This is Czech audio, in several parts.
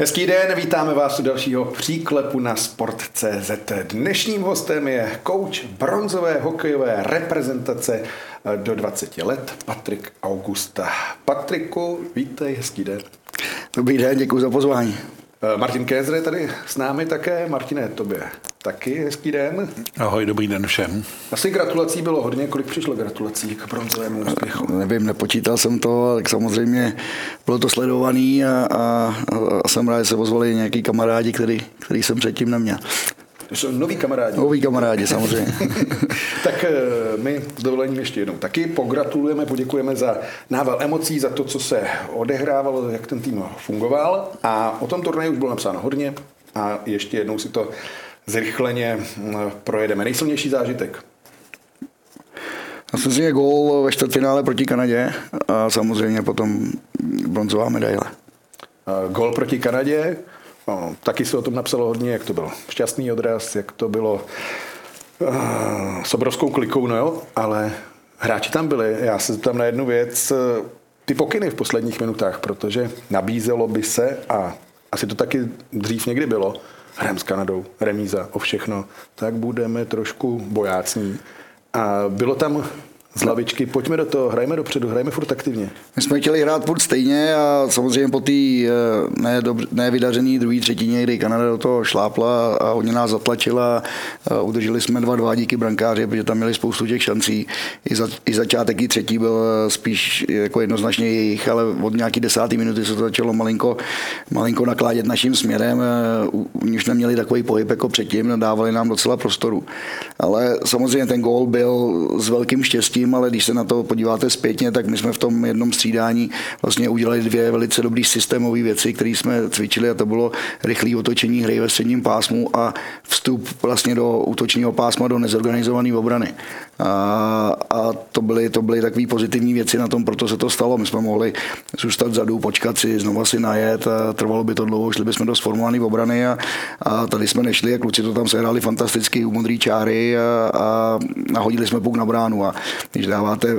Hezký den, vítáme vás u dalšího příklepu na Sport.cz. Dnešním hostem je kouč bronzové hokejové reprezentace do 20 let, Patrik Augusta. Patriku, vítej, hezký den. Dobrý den, děkuji za pozvání. Martin Kézr je tady s námi také. Martine, tobě taky hezký den. Ahoj, dobrý den všem. Asi gratulací bylo hodně. Kolik přišlo gratulací k bronzovému úspěchu? Nevím, nepočítal jsem to, ale samozřejmě bylo to sledovaný a, a, a jsem rád, že se ozvali nějaký kamarádi, který, který jsem předtím neměl. To jsou noví kamarádi. Noví kamarádi, samozřejmě. tak eh, my s dovolením ještě jednou taky pogratulujeme, poděkujeme za nával emocí, za to, co se odehrávalo, jak ten tým fungoval. A o tom turnaji už bylo napsáno hodně a ještě jednou si to zrychleně hm, projedeme. Nejsilnější zážitek? Si gól ve čtvrtfinále proti Kanadě a samozřejmě potom bronzová medaile. Gól proti Kanadě, no, taky se o tom napsalo hodně, jak to byl šťastný odraz, jak to bylo uh, s obrovskou klikou, no jo, ale hráči tam byli. Já se tam na jednu věc, ty pokyny v posledních minutách, protože nabízelo by se a asi to taky dřív někdy bylo, hrajeme s Kanadou, remíza o všechno, tak budeme trošku bojácní. A bylo tam z lavičky, pojďme do toho, hrajme dopředu, hrajme furt aktivně. My jsme chtěli hrát furt stejně a samozřejmě po té eh, ne, ne vydařený druhé třetině, kdy Kanada do toho šlápla a hodně nás zatlačila. A udrželi jsme 2-2 díky brankáři, protože tam měli spoustu těch šancí. I, za, i začátek i třetí byl spíš jako jednoznačně jejich, ale od nějaký desátý minuty se to začalo malinko, malinko nakládět naším směrem. Eh, už neměli takový pohyb jako předtím, dávali nám docela prostoru. Ale samozřejmě ten gól byl s velkým štěstím tím, ale když se na to podíváte zpětně, tak my jsme v tom jednom střídání vlastně udělali dvě velice dobré systémové věci, které jsme cvičili a to bylo rychlé otočení hry ve středním pásmu a vstup vlastně do útočního pásma do nezorganizované obrany. A, a to byly, to byly takové pozitivní věci na tom, proto se to stalo. My jsme mohli zůstat vzadu, počkat si, znova si najet, a trvalo by to dlouho, šli bychom do sformované obrany a, a tady jsme nešli a kluci to tam sehráli fantasticky u modrý čáry a, a nahodili jsme puk na bránu a když dáváte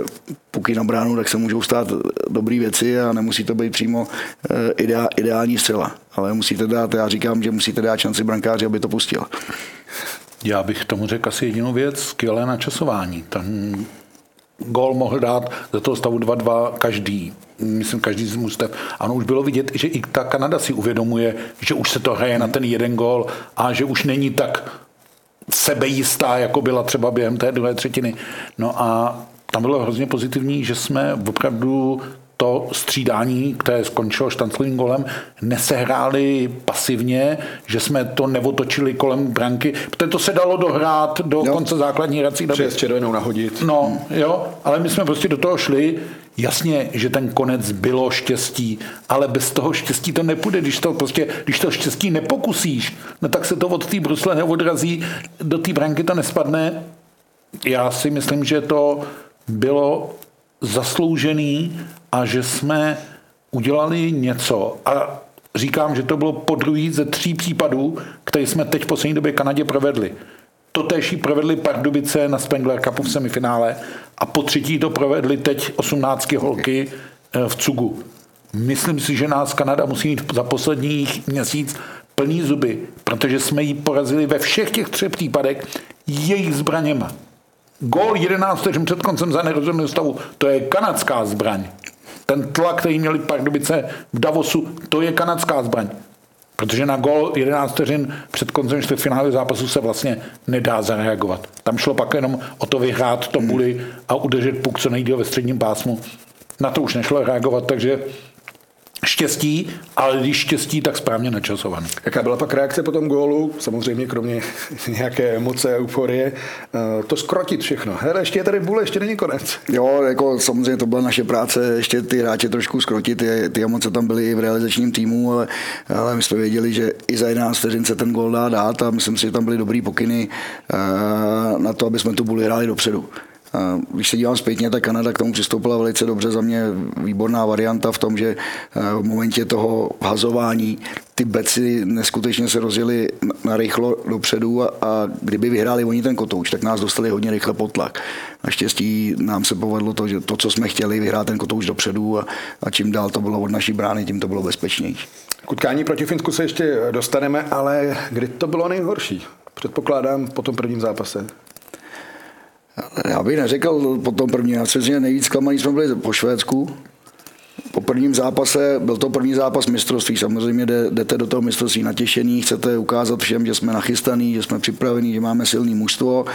puky na bránu, tak se můžou stát dobré věci a nemusí to být přímo eh, ideál, ideální střela. Ale musíte dát, já říkám, že musíte dát šanci brankáři, aby to pustil. Já bych tomu řekl asi jedinou věc, skvělé načasování. Tam gol mohl dát za toho stavu 2-2 každý. Myslím, každý z mustev. Ano, už bylo vidět, že i ta Kanada si uvědomuje, že už se to hraje na ten jeden gol a že už není tak sebejistá, jako byla třeba během té druhé třetiny. No a tam bylo hrozně pozitivní, že jsme opravdu to střídání, které skončilo štanclovým golem, nesehráli pasivně, že jsme to neotočili kolem branky, protože to se dalo dohrát do jo. konce základní hrací doby. Přes červenou nahodit. No, jo, ale my jsme prostě do toho šli, Jasně, že ten konec bylo štěstí, ale bez toho štěstí to nepůjde. Když to, prostě, když to štěstí nepokusíš, no tak se to od té brusle neodrazí, do té branky to nespadne. Já si myslím, že to bylo zasloužený a že jsme udělali něco a říkám, že to bylo po druhý ze tří případů, které jsme teď v poslední době Kanadě provedli. Totéž provedli Pardubice na Spengler Cupu v semifinále a po třetí to provedli teď 18 holky eh, v Cugu. Myslím si, že nás Kanada musí mít za posledních měsíc plný zuby, protože jsme ji porazili ve všech těch třech případech jejich zbraněma. Gól 11 vteřin před koncem za nerozhodného stavu, to je kanadská zbraň. Ten tlak, který měli Pardubice v Davosu, to je kanadská zbraň. Protože na gol 11 vteřin před koncem čtvrtfinále zápasu se vlastně nedá zareagovat. Tam šlo pak jenom o to vyhrát to buly a udržet puk co nejdíl ve středním pásmu. Na to už nešlo reagovat, takže štěstí, ale když štěstí, tak správně načasovaný. Jaká byla pak reakce po tom gólu? Samozřejmě kromě nějaké emoce a euforie. Eh, to skrotit všechno. Hele, ještě je tady bůle, ještě není konec. Jo, jako samozřejmě to byla naše práce, ještě ty hráče trošku skrotit. Ty, ty emoce tam byly i v realizačním týmu, ale, ale my jsme věděli, že i za 11 vteřin se ten gól dá dát a myslím si, že tam byly dobrý pokyny eh, na to, aby jsme tu buli hráli dopředu. Když se dívám zpětně, tak Kanada k tomu přistoupila velice dobře. Za mě výborná varianta v tom, že eh, v momentě toho hazování ty beci neskutečně se rozjeli na rychlo dopředu a, a kdyby vyhráli oni ten kotouč, tak nás dostali hodně rychle pod tlak. Naštěstí nám se povedlo to, že to, co jsme chtěli, vyhrát ten kotouč dopředu a, a čím dál to bylo od naší brány, tím to bylo bezpečnější. K utkání proti Finsku se ještě dostaneme, ale kdy to bylo nejhorší? Předpokládám po tom prvním zápase. Já bych neřekl po tom prvním, já nejvíc zklamaný jsme byli po Švédsku, po prvním zápase, byl to první zápas mistrovství, samozřejmě jdete do toho mistrovství natěšený, chcete ukázat všem, že jsme nachystaný, že jsme připravení, že máme silný mužstvo.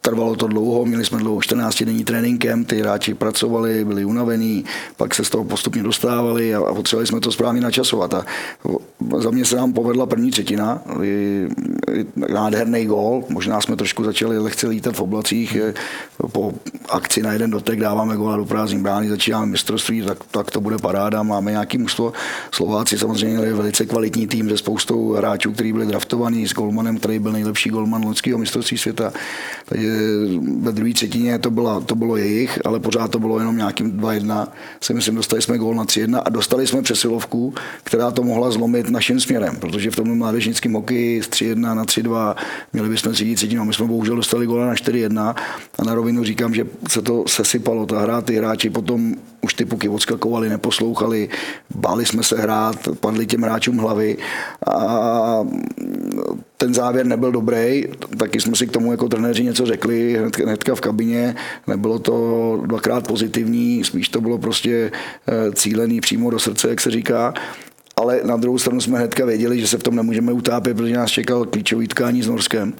Trvalo to dlouho, měli jsme dlouho 14 denní tréninkem, ty hráči pracovali, byli unavení, pak se z toho postupně dostávali a, potřebovali jsme to správně načasovat. A za mě se nám povedla první třetina, nádherný gól, možná jsme trošku začali lehce lítat v oblacích, po akci na jeden dotek dáváme góla do prázdní brány, začínáme mistrovství, tak, tak to bude paráda, máme nějaký mužstvo. Slováci samozřejmě měli velice kvalitní tým se spoustou hráčů, kteří byli draftovaní, s Golmanem, který byl nejlepší golman loňského mistrovství světa. Takže ve druhé třetině to, byla, to bylo jejich, ale pořád to bylo jenom nějakým 2-1. Si myslím, dostali jsme gól na 3-1 a dostali jsme přesilovku, která to mohla zlomit naším směrem, protože v tom mládežnickém hokeji z 3-1 na 3-2 měli bychom třetí třetinu. My jsme bohužel dostali góla na 4-1 a na rovinu říkám, že se to sesypalo. Ta hra, ty hráči potom už ty puky odskakovali, neposlouchali, báli jsme se hrát, padly těm hráčům hlavy a ten závěr nebyl dobrý, taky jsme si k tomu jako trenéři něco řekli hnedka, hnedka v kabině, nebylo to dvakrát pozitivní, spíš to bylo prostě eh, cílený přímo do srdce, jak se říká ale na druhou stranu jsme hnedka věděli, že se v tom nemůžeme utápět, protože nás čekal klíčový tkání s Norskem,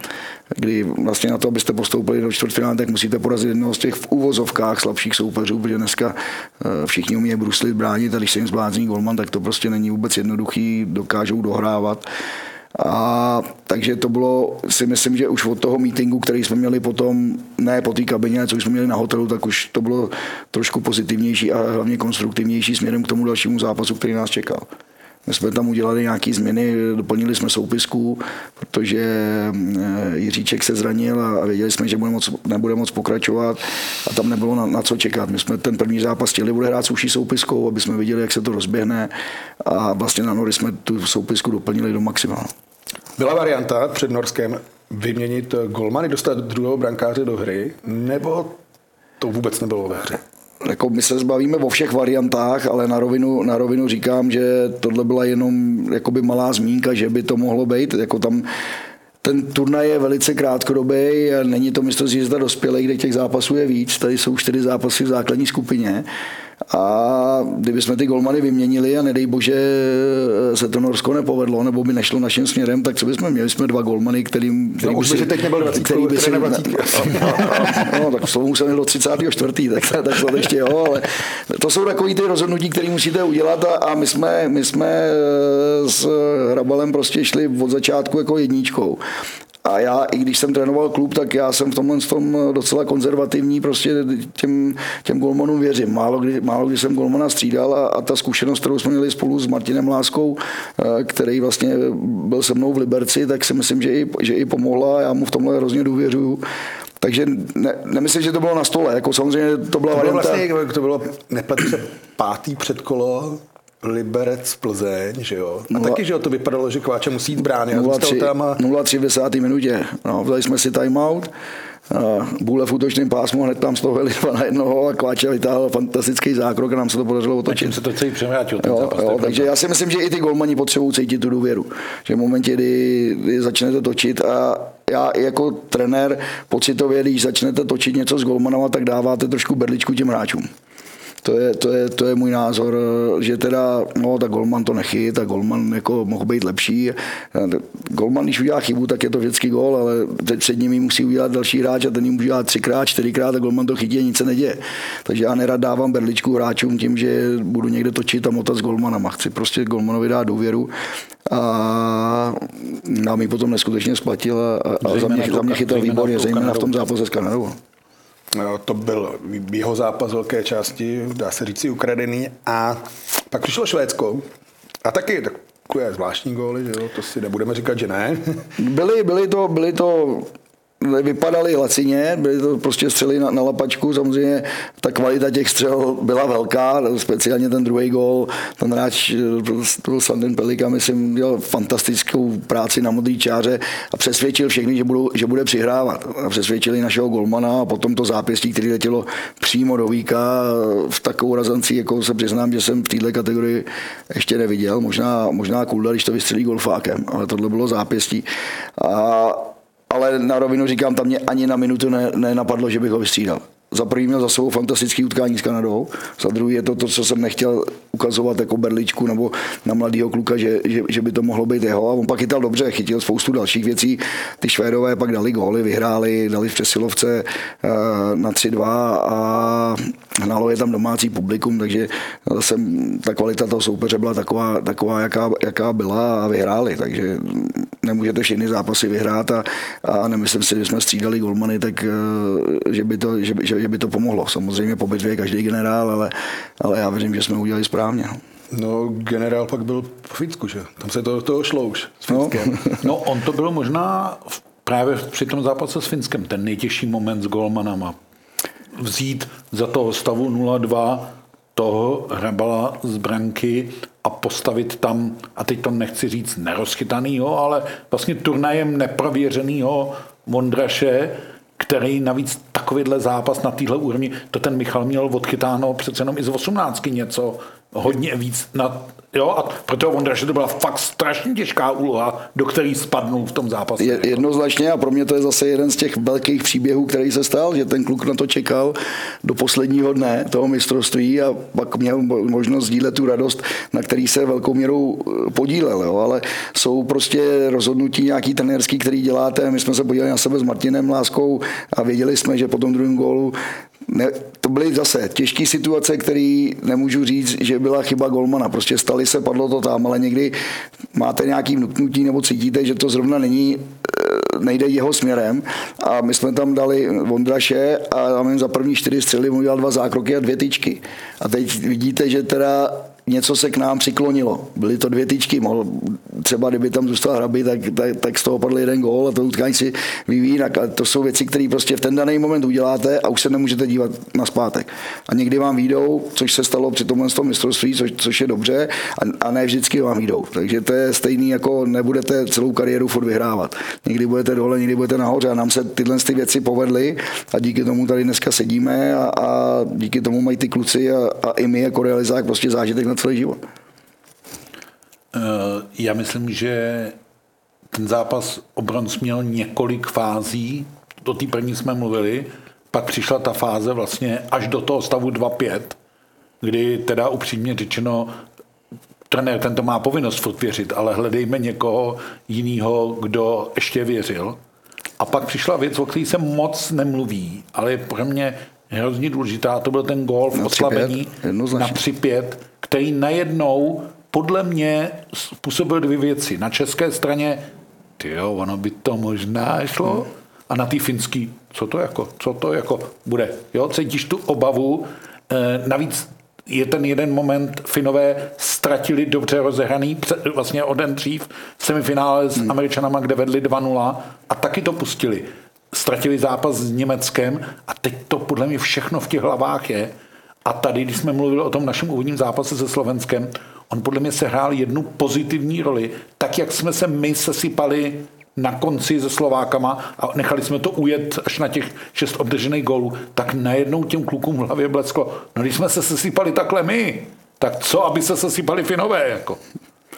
kdy vlastně na to, abyste postoupili do čtvrtfinále, tak musíte porazit jednoho z těch v úvozovkách slabších soupeřů, protože dneska eh, všichni umí bruslit, bránit a když se jim zblázní golman, tak to prostě není vůbec jednoduchý, dokážou dohrávat. A takže to bylo, si myslím, že už od toho meetingu, který jsme měli potom, ne po té kabině, co jsme měli na hotelu, tak už to bylo trošku pozitivnější a hlavně konstruktivnější směrem k tomu dalšímu zápasu, který nás čekal. My jsme tam udělali nějaké změny, doplnili jsme soupisku, protože eh, Jiříček se zranil a věděli jsme, že bude moc, nebude moc pokračovat a tam nebylo na, na co čekat. My jsme ten první zápas chtěli bude hrát s uší soupiskou, aby jsme viděli, jak se to rozběhne a vlastně na Nory jsme tu soupisku doplnili do maxima. Byla varianta před Norskem vyměnit golmany, dostat druhého brankáře do hry, nebo to vůbec nebylo ve hře? Jako my se zbavíme o všech variantách, ale na rovinu, na rovinu říkám, že tohle byla jenom jakoby malá zmínka, že by to mohlo být. Jako tam ten turnaj je velice krátkodobý, není to mistrovství zda dospělých, kde těch zápasů je víc. Tady jsou čtyři zápasy v základní skupině. A kdyby jsme ty golmany vyměnili a nedej bože se to Norsko nepovedlo, nebo by nešlo naším směrem, tak co bychom měli? Jsme dva golmany, kterým, který no, by si, teď nebyl 20, který by si, no, no, tak slovo musel do 34. Tak, tak to ještě jo, ale to jsou takové ty rozhodnutí, které musíte udělat a, a my, jsme, my jsme s Hrabalem prostě šli od začátku jako jedničkou. A já, i když jsem trénoval klub, tak já jsem v tomhle tom docela konzervativní, prostě těm, těm golmanům věřím. Málo kdy, málo kdy jsem golmana střídal a, a ta zkušenost, kterou jsme měli spolu s Martinem Láskou, eh, který vlastně byl se mnou v Liberci, tak si myslím, že i, že i pomohla. Já mu v tomhle hrozně důvěřuju. Takže ne, nemyslím, že to bylo na stole. Jako samozřejmě to byla to bylo varianta... Vlastně, to bylo, nepletu se, pátý předkolo Liberec Plzeň, že jo? A Nula, taky, že jo, to vypadalo, že Kváča musí jít brány. 0-3 v 10. minutě. No, vzali jsme si timeout, Bůle v útočném pásmu, hned tam z toho byli dva na jednoho a Kváča vytáhl fantastický zákrok a nám se to podařilo otočit. se to celý převrátil. Jo, zápas, jo, takže já si myslím, že i ty golmani potřebují cítit tu důvěru. Že v momentě, kdy, kdy začnete točit a já jako trenér pocitově, když začnete točit něco s golmanama, tak dáváte trošku berličku těm hráčům. To je, to, je, to je můj názor, že teda, no, tak Golman to nechyt, tak Golman jako mohl být lepší. Golman, když udělá chybu, tak je to vždycky gol, ale před nimi musí udělat další hráč a ten jim může udělat třikrát, čtyřikrát a Golman to chytí a nic se neděje. Takže já nerad dávám berličku hráčům tím, že budu někde točit a motat s Golmanama. Chci prostě Golmanovi dát důvěru a nám ji potom neskutečně splatil a, a za mě, za mě chytal výborně, zejména v tom zápase s Kanadou. To byl jeho zápas velké části, dá se říct ukradený. A pak přišlo Švédsko. A taky takové zvláštní góly, že jo? to si nebudeme říkat, že ne. byly, byly, to, byly to vypadaly lacině, byly to prostě střely na, na lapačku, samozřejmě ta kvalita těch střel byla velká, speciálně ten druhý gol, ten hráč, to byl Sanden Pelika, myslím, dělal fantastickou práci na modrý čáře a přesvědčil všechny, že, budou, že bude přihrávat. A přesvědčili našeho golmana a potom to zápěstí, který letělo přímo do víka v takovou razanci, jako se přiznám, že jsem v této kategorii ještě neviděl. Možná, možná Kulda, když to vystřelí golfákem, ale tohle bylo zápěstí. A ale na rovinu říkám, tam mě ani na minutu ne, nenapadlo, že bych ho vystřídal. Za prvý měl za sebou fantastický utkání s Kanadou, za druhý je to to, co jsem nechtěl ukazovat jako berličku nebo na mladého kluka, že, že, že, by to mohlo být jeho. A on pak chytal dobře, chytil spoustu dalších věcí. Ty Švédové pak dali góly, vyhráli, dali v přesilovce uh, na 3-2 a hnalo je tam domácí publikum, takže zase ta kvalita toho soupeře byla taková, taková jaká, jaká byla a vyhráli. Takže nemůžete všechny zápasy vyhrát a, a nemyslím si, že jsme střídali golmany, tak eh, že by to, že, že, že by to pomohlo. Samozřejmě po bitvě je každý generál, ale, ale já věřím, že jsme udělali správně. No, no generál pak byl v Finsku, že? Tam se to toho šlo už s No. no, on to byl možná právě při tom zápase s Finskem ten nejtěžší moment s golmanama. Vzít za toho stavu 0-2 toho hrabala z branky a postavit tam, a teď to nechci říct nerozchytanýho, ale vlastně turnajem neprověřenýho Vondraše, který navíc takovýhle zápas na téhle úrovni, to ten Michal měl odchytáno přece jenom i z 18 něco hodně víc na Jo, a proto Vondraše to byla fakt strašně těžká úloha, do které spadnul v tom zápase. Je, jednoznačně a pro mě to je zase jeden z těch velkých příběhů, který se stal, že ten kluk na to čekal do posledního dne toho mistrovství a pak měl možnost sdílet tu radost, na který se velkou měrou eh, podílel. Jo. Ale jsou prostě rozhodnutí nějaký trenérský, který děláte. My jsme se podívali na sebe s Martinem Láskou a věděli jsme, že po tom druhém gólu ne, to byly zase těžké situace, které nemůžu říct, že byla chyba golmana. Prostě stali se, padlo to tam, ale někdy máte nějaký vnuknutí nebo cítíte, že to zrovna není eh, nejde jeho směrem a my jsme tam dali Vondraše a já za první čtyři střely mu udělal dva zákroky a dvě tyčky. A teď vidíte, že teda něco se k nám přiklonilo. Byly to dvě tyčky, mohl, třeba kdyby tam zůstal hraby, tak, tak, tak z toho padl jeden gól a to utkání si vyvíjí jinak. Ale to jsou věci, které prostě v ten daný moment uděláte a už se nemůžete dívat na zpátek. A někdy vám výjdou, což se stalo při tomhle tom mistrovství, což, což je dobře, a, a ne vždycky vám výjdou. Takže to je stejný, jako nebudete celou kariéru furt vyhrávat. Někdy budete dole, někdy budete nahoře a nám se tyhle ty věci povedly a díky tomu tady dneska sedíme a, a díky tomu mají ty kluci a, a i my jako realizák prostě zážitek na celý život. Eh, já myslím, že ten zápas o bronz měl několik fází. Do té první jsme mluvili, pak přišla ta fáze vlastně až do toho stavu 2-5, kdy teda upřímně řečeno trenér tento má povinnost furt věřit, ale hledejme někoho jiného, kdo ještě věřil. A pak přišla věc, o které se moc nemluví, ale je pro mě hrozně důležitá, to byl ten gol v oslabení na 3-5, který najednou podle mě způsobil dvě věci. Na české straně, ty jo, ono by to možná šlo, a na té finský, co to jako, co to jako bude. Jo, cítíš tu obavu, e, navíc je ten jeden moment, Finové ztratili dobře rozehraný, vlastně o den dřív, semifinále s hmm. Američanama, kde vedli 2-0 a taky to pustili. Ztratili zápas s Německem a teď to podle mě všechno v těch hlavách je. A tady, když jsme mluvili o tom našem úvodním zápase se Slovenskem, on podle mě sehrál jednu pozitivní roli, tak jak jsme se my sesypali na konci se Slovákama a nechali jsme to ujet až na těch šest obdržených gólů, tak najednou těm klukům v hlavě blesklo, no když jsme se sesypali takhle my, tak co, aby se sesypali Finové, jako.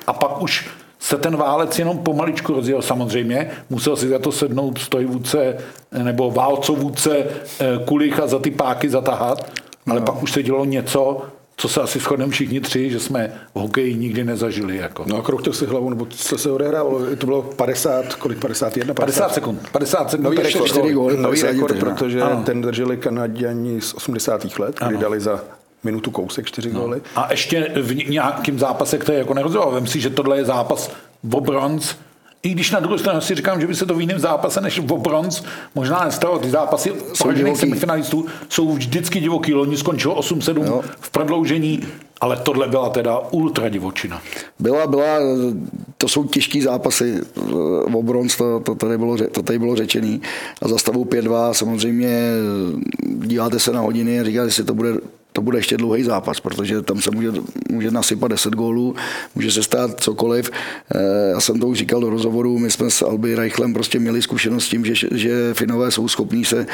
A pak už se ten válec jenom pomaličku rozjel samozřejmě, musel si za to sednout stojvůdce nebo válcovůdce eh, kulich a za ty páky zatahat, ale no. pak už se dělo něco, co se asi shodneme všichni tři, že jsme v hokeji nikdy nezažili. Jako. No a kroutil si hlavu, nebo co se odehrávalo? To bylo 50, kolik 51? 50, 50 sekund. 50 sekund. Nový rekord, 4 góly, nový rekord protože ano. ten drželi Kanaděni z 80. let, kdy ano. dali za minutu kousek čtyři no. góly. A ještě v nějakém zápase, který jako nerozhodoval, vem si, že tohle je zápas o bronz, i když na druhou stranu si říkám, že by se to v jiném zápase než v bronz možná nestalo. Ty zápasy poražených semifinalistů jsou vždycky divoký. Loni skončilo 8-7 jo. v prodloužení, ale tohle byla teda ultra divočina. Byla, byla, to jsou těžký zápasy v bronz, to, to, tady bylo, to tady bylo řečený. A za stavu 5-2 samozřejmě díváte se na hodiny a říkáte si, to bude to bude ještě dlouhý zápas, protože tam se může, může nasypat 10 gólů, může se stát cokoliv. Eh, já jsem to už říkal do rozhovoru, my jsme s Alby Reichlem prostě měli zkušenost s tím, že, že Finové jsou schopní se,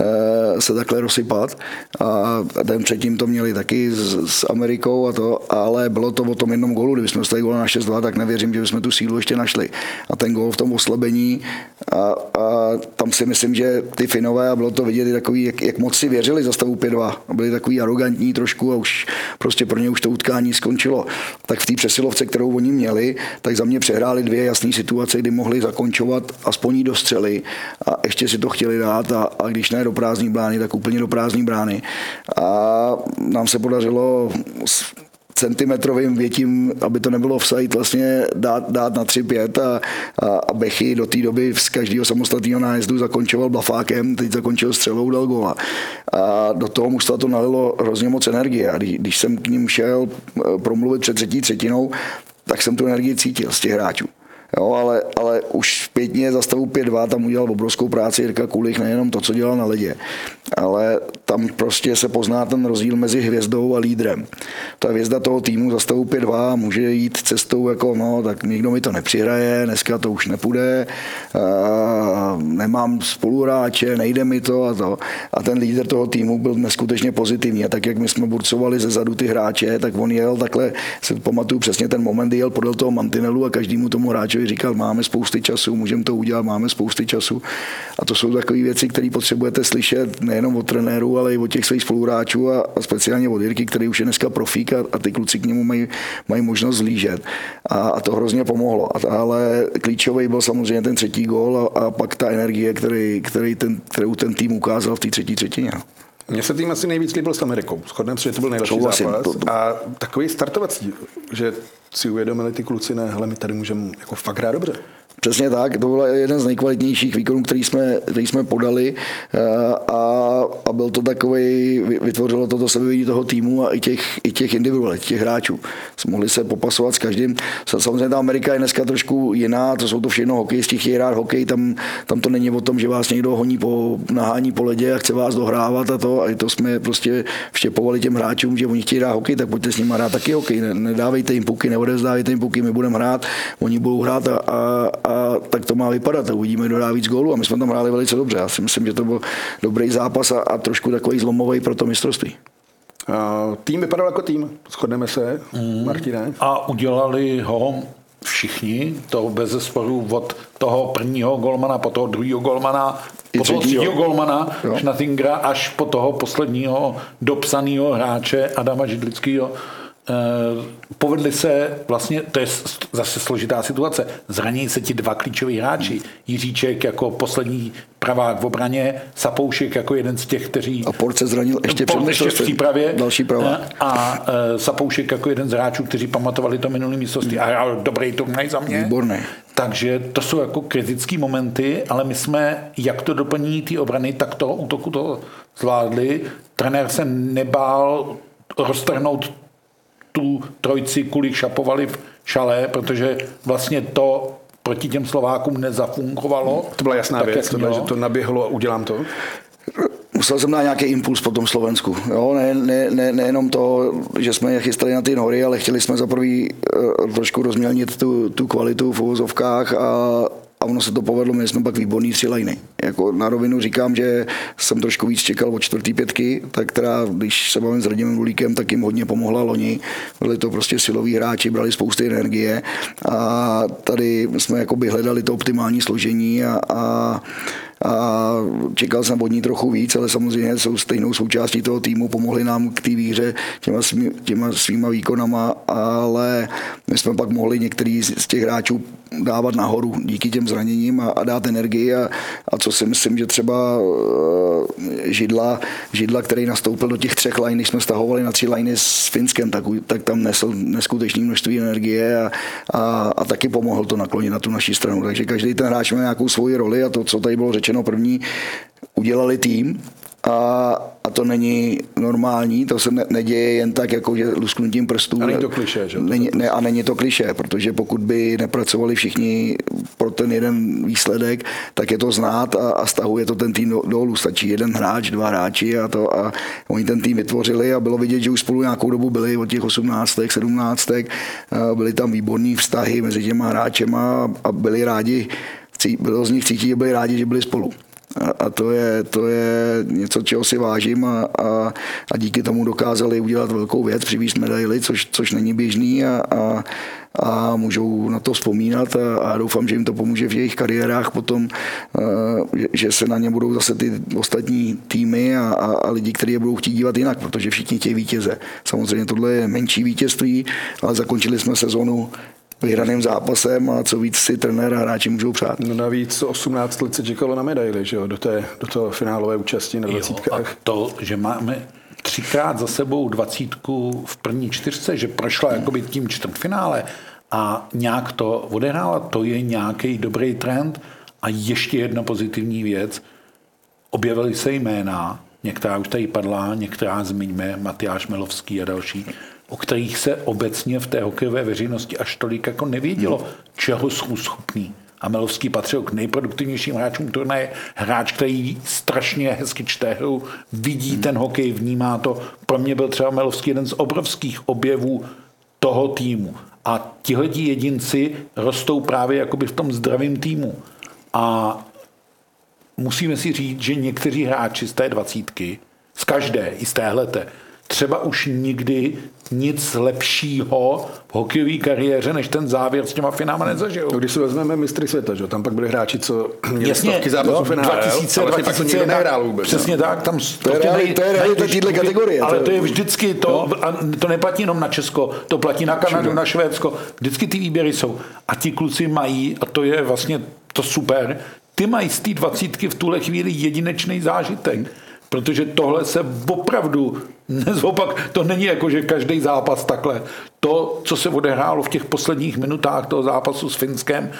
eh, se takhle rozsypat a ten předtím to měli taky s, s Amerikou a to, ale bylo to o tom jednom gólu, kdyby jsme dostali gól na 6-2, tak nevěřím, že bychom tu sílu ještě našli. A ten gól v tom oslabení a, a tam si myslím, že ty Finové, a bylo to vidět takový, jak, jak moc si věřili za stavu 5-2, byli takový arrogantní arrogantní trošku a už prostě pro ně už to utkání skončilo. Tak v té přesilovce, kterou oni měli, tak za mě přehráli dvě jasné situace, kdy mohli zakončovat aspoň do střely a ještě si to chtěli dát a, a když ne do prázdní brány, tak úplně do prázdní brány. A nám se podařilo centimetrovým větím, aby to nebylo offside, vlastně dát, dát na 3-5 a, a, a Bechy do té doby z každého samostatného nájezdu zakončoval blafákem, teď zakončil střelou, dal góla. A do toho mužstva to nalilo hrozně moc energie. A když, když jsem k ním šel eh, promluvit před třetí třetinou, tak jsem tu energii cítil z těch hráčů. Jo, ale, ale už pětně za stavu 5-2 tam udělal obrovskou práci Jirka Kulich, nejenom to, co dělal na ledě, ale tam prostě se pozná ten rozdíl mezi hvězdou a lídrem. Ta hvězda toho týmu za stavu 5-2 může jít cestou jako, no, tak nikdo mi to nepřihraje, dneska to už nepůjde, nemám spoluhráče, nejde mi to a to. A ten lídr toho týmu byl neskutečně pozitivní. A tak, jak my jsme burcovali ze zadu ty hráče, tak on jel takhle, se pamatuju přesně ten moment, jel podle toho mantinelu a každému tomu hráčovi říkal, máme spousty času, můžeme to udělat, máme spousty času. A to jsou takové věci, které potřebujete slyšet nejenom od trenérů, ale i od těch svých spoluhráčů a, a speciálně od Jirky, který už je dneska profík a, a ty kluci k němu mají, mají možnost zlížet. A, a to hrozně pomohlo. A, ale klíčový byl samozřejmě ten třetí gól a, a pak ta energie, který, který ten, kterou ten tým ukázal v té třetí třetině. Mně se tým asi nejvíc líbil s Amerikou. Shodneme se, že to byl nejlepší Souhlasím, zápas. To, to... A takový startovací, že si uvědomili ty kluci, ne, hele, my tady můžeme jako fakt hrát dobře. Přesně tak, to byl jeden z nejkvalitnějších výkonů, který jsme, který jsme podali eh, a, a byl to takový, vytvořilo to to sebevědí toho týmu a i těch, i těch individuálů, těch hráčů. Mohli se popasovat s každým. Samozřejmě ta Amerika je dneska trošku jiná, to jsou to všechno hokejisti, chtějí hrát hokej, tam, tam to není o tom, že vás někdo honí po, nahání po ledě a chce vás dohrávat a to, a to jsme prostě vštěpovali těm hráčům, že oni chtějí hrát hokej, tak pojďte s nimi hrát taky hokej, nedávejte jim puky, neodevzdávejte jim puky, my budeme hrát, oni budou hrát a, a, a a tak to má vypadat. A uvidíme, kdo dá víc gólů a my jsme tam hráli velice dobře. Já si myslím, že to byl dobrý zápas a, a trošku takový zlomový pro to mistrovství. Uh, tým vypadal jako tým, shodneme se, mm. Martine. A udělali ho všichni, to bez zesporu od toho prvního golmana po toho druhého golmana, po toho třetího golmana Schnatingra až po toho posledního dopsaného hráče Adama Židlického povedli se, vlastně, to je zase složitá situace, zraní se ti dva klíčoví hráči. Jiříček jako poslední pravák v obraně, Sapoušek jako jeden z těch, kteří... A Port se zranil ještě před ještě v přípravě. Další pravák. Eh, a uh, Sapoušek jako jeden z hráčů, kteří pamatovali to minulý místostí. A, a dobrý turnaj za mě. Výborný. Takže to jsou jako kritické momenty, ale my jsme, jak to doplní té obrany, tak toho útoku to zvládli. Trenér se nebál roztrhnout tu trojci kulik šapovali v šalé, protože vlastně to proti těm Slovákům nezafungovalo. To byla jasná tak, věc, to že to naběhlo a udělám to. Musel jsem dát nějaký impuls po tom Slovensku. Jo, ne, ne, ne, nejenom to, že jsme je chystali na ty hory, ale chtěli jsme za prvý uh, trošku rozmělnit tu, tu kvalitu v uvozovkách a, a ono se to povedlo, my jsme pak výborný tři liny. Jako na rovinu říkám, že jsem trošku víc čekal od čtvrtý pětky, tak která, když se bavím s Radimem Gulíkem, tak jim hodně pomohla loni. Byli to prostě siloví hráči, brali spousty energie a tady jsme jakoby hledali to optimální složení a, a a čekal jsem od ní trochu víc, ale samozřejmě jsou stejnou součástí toho týmu, pomohli nám k té výhře těma, svý, těma svýma výkonama, ale my jsme pak mohli některý z těch hráčů dávat nahoru díky těm zraněním a, a dát energii a, a co si myslím, že třeba uh, Židla, Židla, který nastoupil do těch třech line, když jsme stahovali na tři liney s Finskem, tak, tak tam nesl neskutečné množství energie a, a, a taky pomohl to naklonit na tu naší stranu. Takže každý ten hráč má nějakou svoji roli a to, co tady bylo řečeno první, udělali tým a, a to není normální, to se ne, neděje jen tak, jako že lusknutím prstů. A není to kliše, že? Není, ne, a není to kliše, protože pokud by nepracovali všichni pro ten jeden výsledek, tak je to znát a, a stahuje to ten tým dolů. Stačí jeden hráč, dva hráči a to a oni ten tým vytvořili a bylo vidět, že už spolu nějakou dobu byli od těch 18. 17. Byly tam výborné vztahy mezi těma hráčema a byli rádi, bylo z nich cítit, že byli rádi, že byli spolu. A, to, je, to je něco, čeho si vážím a, a, a díky tomu dokázali udělat velkou věc, přivízt medaily, což, což není běžný a, a, a můžou na to vzpomínat a, a doufám, že jim to pomůže v jejich kariérách potom, že, že se na ně budou zase ty ostatní týmy a, a, a lidi, kteří je budou chtít dívat jinak, protože všichni těch vítěze. Samozřejmě tohle je menší vítězství, ale zakončili jsme sezonu vyhraným zápasem a co víc si trenér a hráči můžou přát. No navíc 18 let se čekalo na medaily, že jo, do, té, do toho finálové účasti na dvacítkách. Jo, a to, že máme třikrát za sebou dvacítku v první čtyřce, že prošla jakoby tím čtvrtfinále a nějak to odehrála, to je nějaký dobrý trend. A ještě jedna pozitivní věc, objevily se jména, některá už tady padla, některá zmiňme, Matyáš Melovský a další, o kterých se obecně v té hokejové veřejnosti až tolik jako nevědělo, hmm. čeho jsou schopný. A Melovský patřil k nejproduktivnějším hráčům turnaje. Hráč, který strašně hezky čte hru, vidí hmm. ten hokej, vnímá to. Pro mě byl třeba Melovský jeden z obrovských objevů toho týmu. A tihleti jedinci rostou právě jakoby v tom zdravém týmu. A musíme si říct, že někteří hráči z té dvacítky, z každé, i z téhleté, třeba už nikdy nic lepšího v hokejové kariéře, než ten závěr s těma finálma nezažil. No, když si vezmeme mistry světa, že? tam pak byli hráči, co měli Jasně, stovky zápasů no, finále, 2000, ale 2000, pak nehrál vůbec. Přesně no. tak, tam to je, to je realita této kategorie. Ale to je vždycky, to, no. a to neplatí jenom na Česko, to platí na Kanadu, na Švédsko, vždycky ty výběry jsou. A ti kluci mají, a to je vlastně to super, ty mají z té dvacítky v tuhle chvíli jedinečný zážitek protože tohle se opravdu nezopak, to není jako, že každý zápas takhle. To, co se odehrálo v těch posledních minutách toho zápasu s Finskem,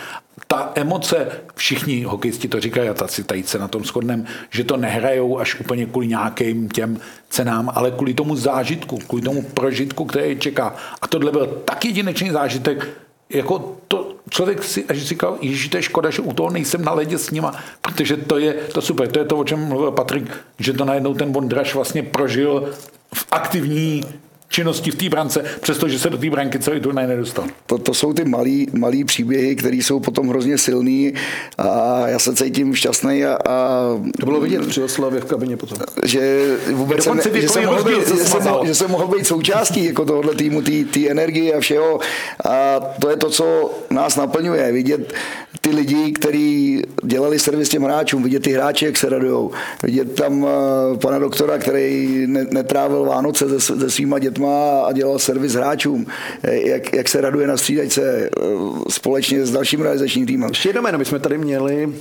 ta emoce, všichni hokejisti to říkají, a si tady se na tom shodneme, že to nehrajou až úplně kvůli nějakým těm cenám, ale kvůli tomu zážitku, kvůli tomu prožitku, který čeká. A tohle byl tak jedinečný zážitek, jako to člověk si až říkal, ježiš, to je škoda, že u toho nejsem na ledě s nima, protože to je to super, to je to, o čem mluvil Patrik, že to najednou ten Bondraš vlastně prožil v aktivní činnosti v té brance, přestože se do té branky celý turnaj nedostal. To, to jsou ty malý, malý příběhy, které jsou potom hrozně silný a já se cítím šťastný a, a to bylo vidět při oslavě v kabině potom. Že vůbec jsem, že, jsem mohl být, že, jsem, že jsem mohl být součástí jako tohohle týmu, té energie a všeho a to je to, co nás naplňuje, vidět ty lidi, kteří dělali servis těm hráčům, vidět ty hráče, jak se radujou, vidět tam uh, pana doktora, který netrávil Vánoce se, se svýma dětmi dětma a dělal servis hráčům, jak, jak se raduje na střídačce eh, společně s dalším realizačním týmem. Ještě jedno jméno, my jsme tady měli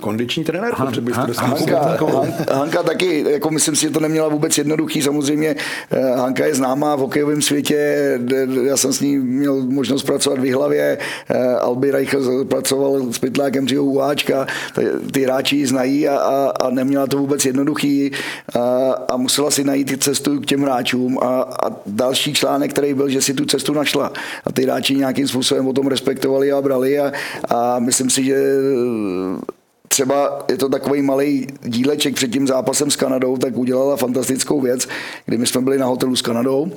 kondiční trenér. Han, Han, Hanka, Hanka, Hanka taky, jako myslím si, že to neměla vůbec jednoduchý. Samozřejmě eh, Hanka je známá v hokejovém světě, já jsem s ní měl možnost pracovat v hlavě. Eh, Albi Reich pracoval s Pytlákem Dřího Uháčka, ty hráči ji znají a, a, a, neměla to vůbec jednoduchý a, a musela si najít cestu k těm hráčům a, a další článek, který byl, že si tu cestu našla a ty hráči nějakým způsobem o tom respektovali a brali a, a myslím si, že třeba je to takový malý díleček před tím zápasem s Kanadou, tak udělala fantastickou věc, kdy my jsme byli na hotelu s Kanadou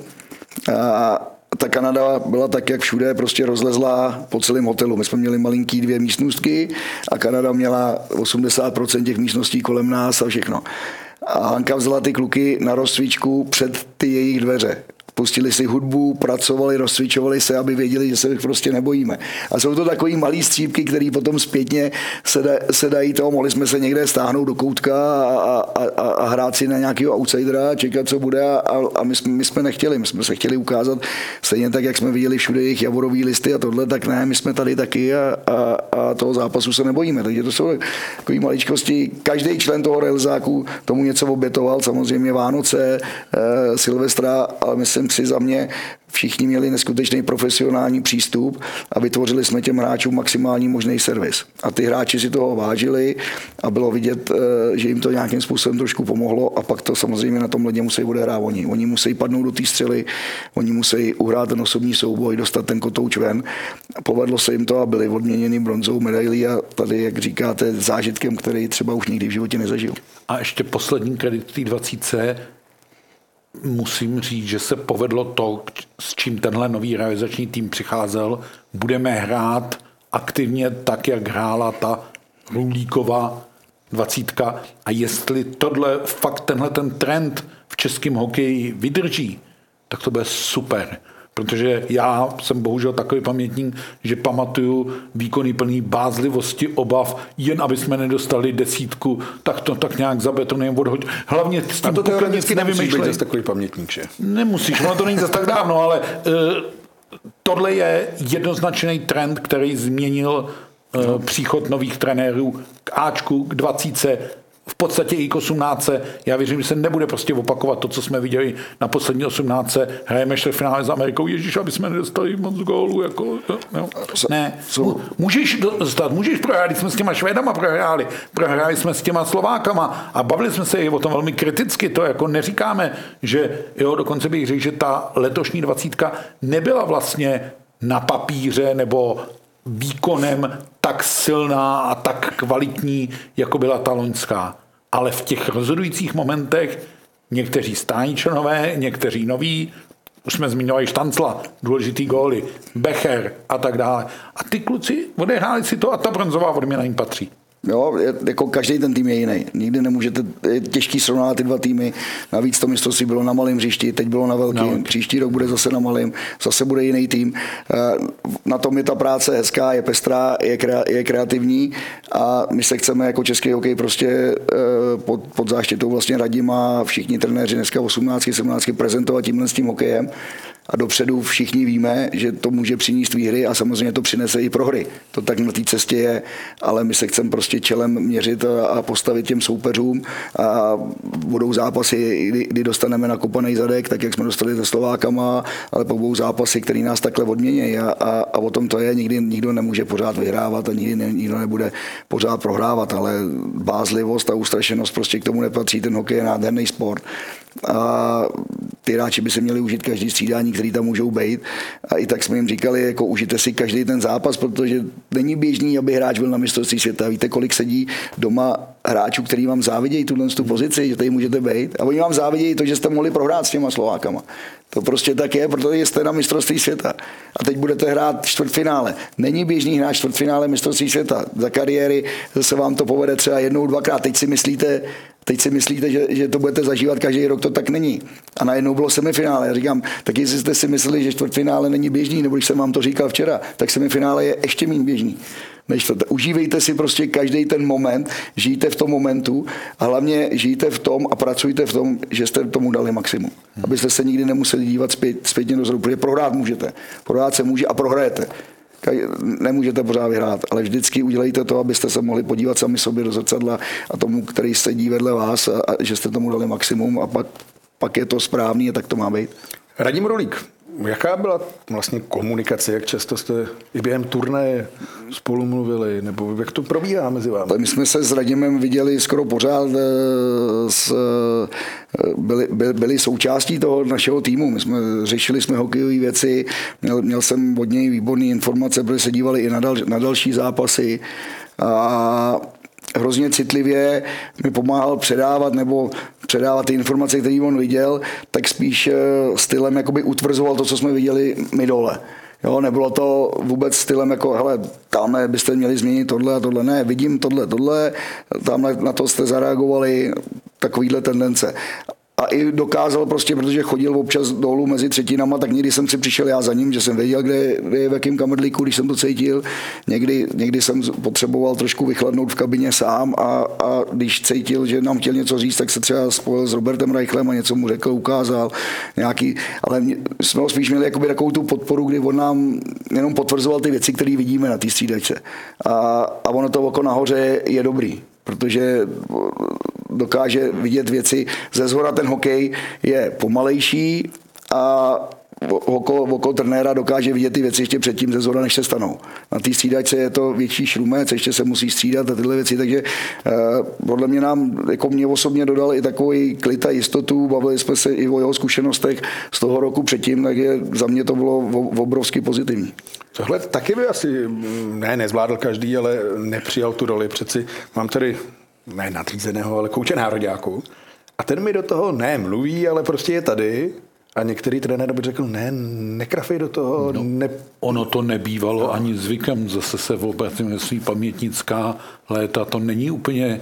a ta Kanada byla tak, jak všude, prostě rozlezlá po celém hotelu. My jsme měli malinký dvě místnostky a Kanada měla 80% těch místností kolem nás a všechno. A Hanka vzala ty kluky na rozcvičku před ty jejich dveře pustili si hudbu, pracovali, rozcvičovali se, aby věděli, že se jich prostě nebojíme. A jsou to takový malý střípky, které potom zpětně se, da, se dají toho, mohli jsme se někde stáhnout do koutka a, a, a, a hrát si na nějakého outsidera a čekat, co bude a, a my, jsme, my jsme nechtěli, my jsme se chtěli ukázat stejně tak, jak jsme viděli všude jejich javorový listy a tohle, tak ne, my jsme tady taky a, a, a toho zápasu se nebojíme. Takže to jsou takové maličkosti. Každý člen toho realizáku tomu něco obětoval, samozřejmě Vánoce, e, Silvestra, ale myslím si za mě, všichni měli neskutečný profesionální přístup a vytvořili jsme těm hráčům maximální možný servis. A ty hráči si toho vážili a bylo vidět, eh, že jim to nějakým způsobem trošku pomohlo a pak to samozřejmě na tom ledě musí odehrát oni. Oni musí padnout do té střely, oni musí uhrát ten osobní souboj, dostat ten kotouč ven. Povedlo se jim to a byli odměněni bronzou medailí a tady, jak říkáte, zážitkem, který třeba už nikdy v životě nezažil. A ještě poslední kredit té 20 musím říct, že se povedlo to, s čím tenhle nový realizační tým přicházel. Budeme hrát aktivně tak, jak hrála ta Rulíková dvacítka a jestli tohle fakt tenhle ten trend v českém hokeji vydrží, tak to bude super protože já jsem bohužel takový pamětník, že pamatuju výkony plný bázlivosti, obav, jen aby jsme nedostali desítku, tak to tak nějak zabetonujeme odhoď. Hlavně s tím to teoreticky nemusíš být takový pamětník, že? Nemusíš, ono to není zase tak dávno, ale uh, tohle je jednoznačný trend, který změnil uh, příchod nových trenérů k Ačku, k 20 v podstatě i k 18. Já věřím, že se nebude prostě opakovat to, co jsme viděli na poslední 18. Hrajeme finále s Amerikou. Ježíš, aby jsme nedostali moc gólů. Jako, jo. Ne, můžeš dostat, můžeš prohrát, jsme s těma Švédama prohráli, prohráli jsme s těma Slovákama a bavili jsme se i o tom velmi kriticky. To jako neříkáme, že jo, dokonce bych řekl, že ta letošní dvacítka nebyla vlastně na papíře nebo výkonem tak silná a tak kvalitní, jako byla ta loňská. Ale v těch rozhodujících momentech někteří stání členové, někteří noví, už jsme zmiňovali Štancla, důležitý góly, Becher a tak dále. A ty kluci odehráli si to a ta bronzová odměna jim patří. Jo, jako každý ten tým je jiný. Nikdy nemůžete, je těžký srovnávat ty dva týmy. Navíc to mistrovství bylo na malém hřišti, teď bylo na velkém. No. Příští rok bude zase na malém, zase bude jiný tým. Eh, na tom je ta práce hezká, je pestrá, je, krea, je kreativní a my se chceme jako český hokej prostě eh, pod, pod záštitou vlastně Radima všichni trenéři dneska 18, 17 prezentovat tímhle s tím hokejem a dopředu všichni víme, že to může přinést výhry a samozřejmě to přinese i prohry. To tak na té cestě je, ale my se chceme prostě čelem měřit a postavit těm soupeřům a budou zápasy, kdy, dostaneme nakopaný zadek, tak jak jsme dostali se Slovákama, ale po budou zápasy, které nás takhle odmění a, a, a, o tom to je, nikdy nikdo nemůže pořád vyhrávat a nikdy ne, nikdo nebude pořád prohrávat, ale bázlivost a ustrašenost prostě k tomu nepatří, ten hokej je nádherný sport. A ty hráči by se měli užít každý střídání, který tam můžou být. A i tak jsme jim říkali, jako užijte si každý ten zápas, protože není běžný, aby hráč byl na mistrovství světa. Víte, kolik sedí doma hráčů, který vám závidějí tuhle tu pozici, že tady můžete být. A oni vám závidějí to, že jste mohli prohrát s těma Slovákama. To prostě tak je, protože jste na mistrovství světa. A teď budete hrát čtvrtfinále. Není běžný hrát čtvrtfinále mistrovství světa. Za kariéry se vám to povede třeba jednou, dvakrát. Teď si myslíte, Teď si myslíte, že, že to budete zažívat každý rok, to tak není. A najednou bylo semifinále. Já říkám, tak jestli jste si mysleli, že čtvrtfinále není běžný, nebo když jsem vám to říkal včera, tak semifinále je ještě méně běžný. Než to. Užívejte si prostě každý ten moment, žijte v tom momentu a hlavně žijte v tom a pracujte v tom, že jste tomu dali maximum. Abyste se nikdy nemuseli dívat zpět, zpětně dozadu, protože prohrát můžete. Prohrát se může a prohrajete nemůžete pořád vyhrát, ale vždycky udělejte to, abyste se mohli podívat sami sobě do zrcadla a tomu, který sedí vedle vás, a, a že jste tomu dali maximum a pak, pak je to správný a tak to má být. Radim Rolík, Jaká byla vlastně komunikace, jak často jste i během turné spolu mluvili, nebo jak to probíhá mezi vámi? My jsme se s Radimem viděli skoro pořád, eh, s, eh, byli, byli součástí toho našeho týmu. My jsme řešili jsme hokejové věci, měl, měl jsem od něj výborné informace, protože se dívali i na, dal, na další zápasy. A hrozně citlivě mi pomáhal předávat nebo předávat ty informace, které on viděl, tak spíš eh, stylem jakoby utvrzoval to, co jsme viděli my dole. Jo, nebylo to vůbec stylem jako, hele, tamhle byste měli změnit tohle a tohle. Ne, vidím tohle, tohle, tamhle na to jste zareagovali, takovýhle tendence. A i dokázal prostě, protože chodil občas dolů mezi třetinama, tak někdy jsem si přišel já za ním, že jsem věděl, kde, kde je v jakém kamrlíku, když jsem to cítil. Někdy, někdy jsem potřeboval trošku vychladnout v kabině sám a, a když cítil, že nám chtěl něco říct, tak se třeba spojil s Robertem Reichlem a něco mu řekl, ukázal. Nějaký, ale mě, jsme ho spíš měli jakoby takovou tu podporu, kdy on nám jenom potvrzoval ty věci, které vidíme na té střídačce. A, a ono to oko nahoře je dobrý protože dokáže vidět věci. Ze zhora ten hokej je pomalejší a okolo, okolo trenéra dokáže vidět ty věci ještě předtím ze zhora, než se stanou. Na té střídačce je to větší šrumec, ještě se musí střídat a tyhle věci, takže eh, podle mě nám, jako mě osobně dodal i takový klid a jistotu, bavili jsme se i o jeho zkušenostech z toho roku předtím, takže za mě to bylo obrovsky pozitivní. Tohle taky by asi, ne, nezvládl každý, ale nepřijal tu roli. Přeci mám tady ne nadřízeného, ale kouče nároďáku. A ten mi do toho ne mluví, ale prostě je tady. A některý trenér by řekl, ne, nekrafej do toho. No, ne... Ono to nebývalo no. ani zvykem, zase se obratím svý pamětnická léta, to není úplně,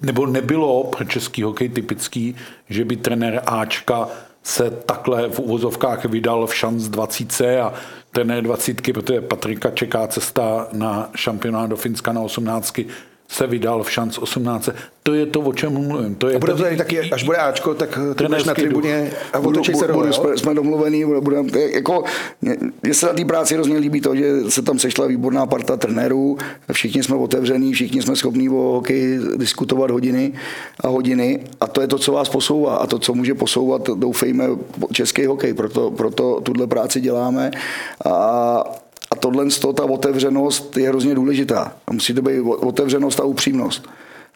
nebo nebylo pro český hokej typický, že by trenér Ačka se takhle v uvozovkách vydal v šanc 20 a trenér 20, protože Patrika čeká cesta na šampionát do Finska na 18 se vydal v šanc 18. To je to, o čem mluvím. To je a bude to taky, až bude Ačko, tak budeš na tribuně a otočej se budu, jsme, jsme domluvení, budeme, jako, mně se na té práci hrozně líbí to, že se tam sešla výborná parta trenérů, všichni jsme otevření, všichni jsme schopní o hokeji diskutovat hodiny a hodiny. A to je to, co vás posouvá a to, co může posouvat, doufejme, český hokej, proto, proto tuhle práci děláme. A a tohle, ta otevřenost je hrozně důležitá. Musí to být otevřenost a upřímnost.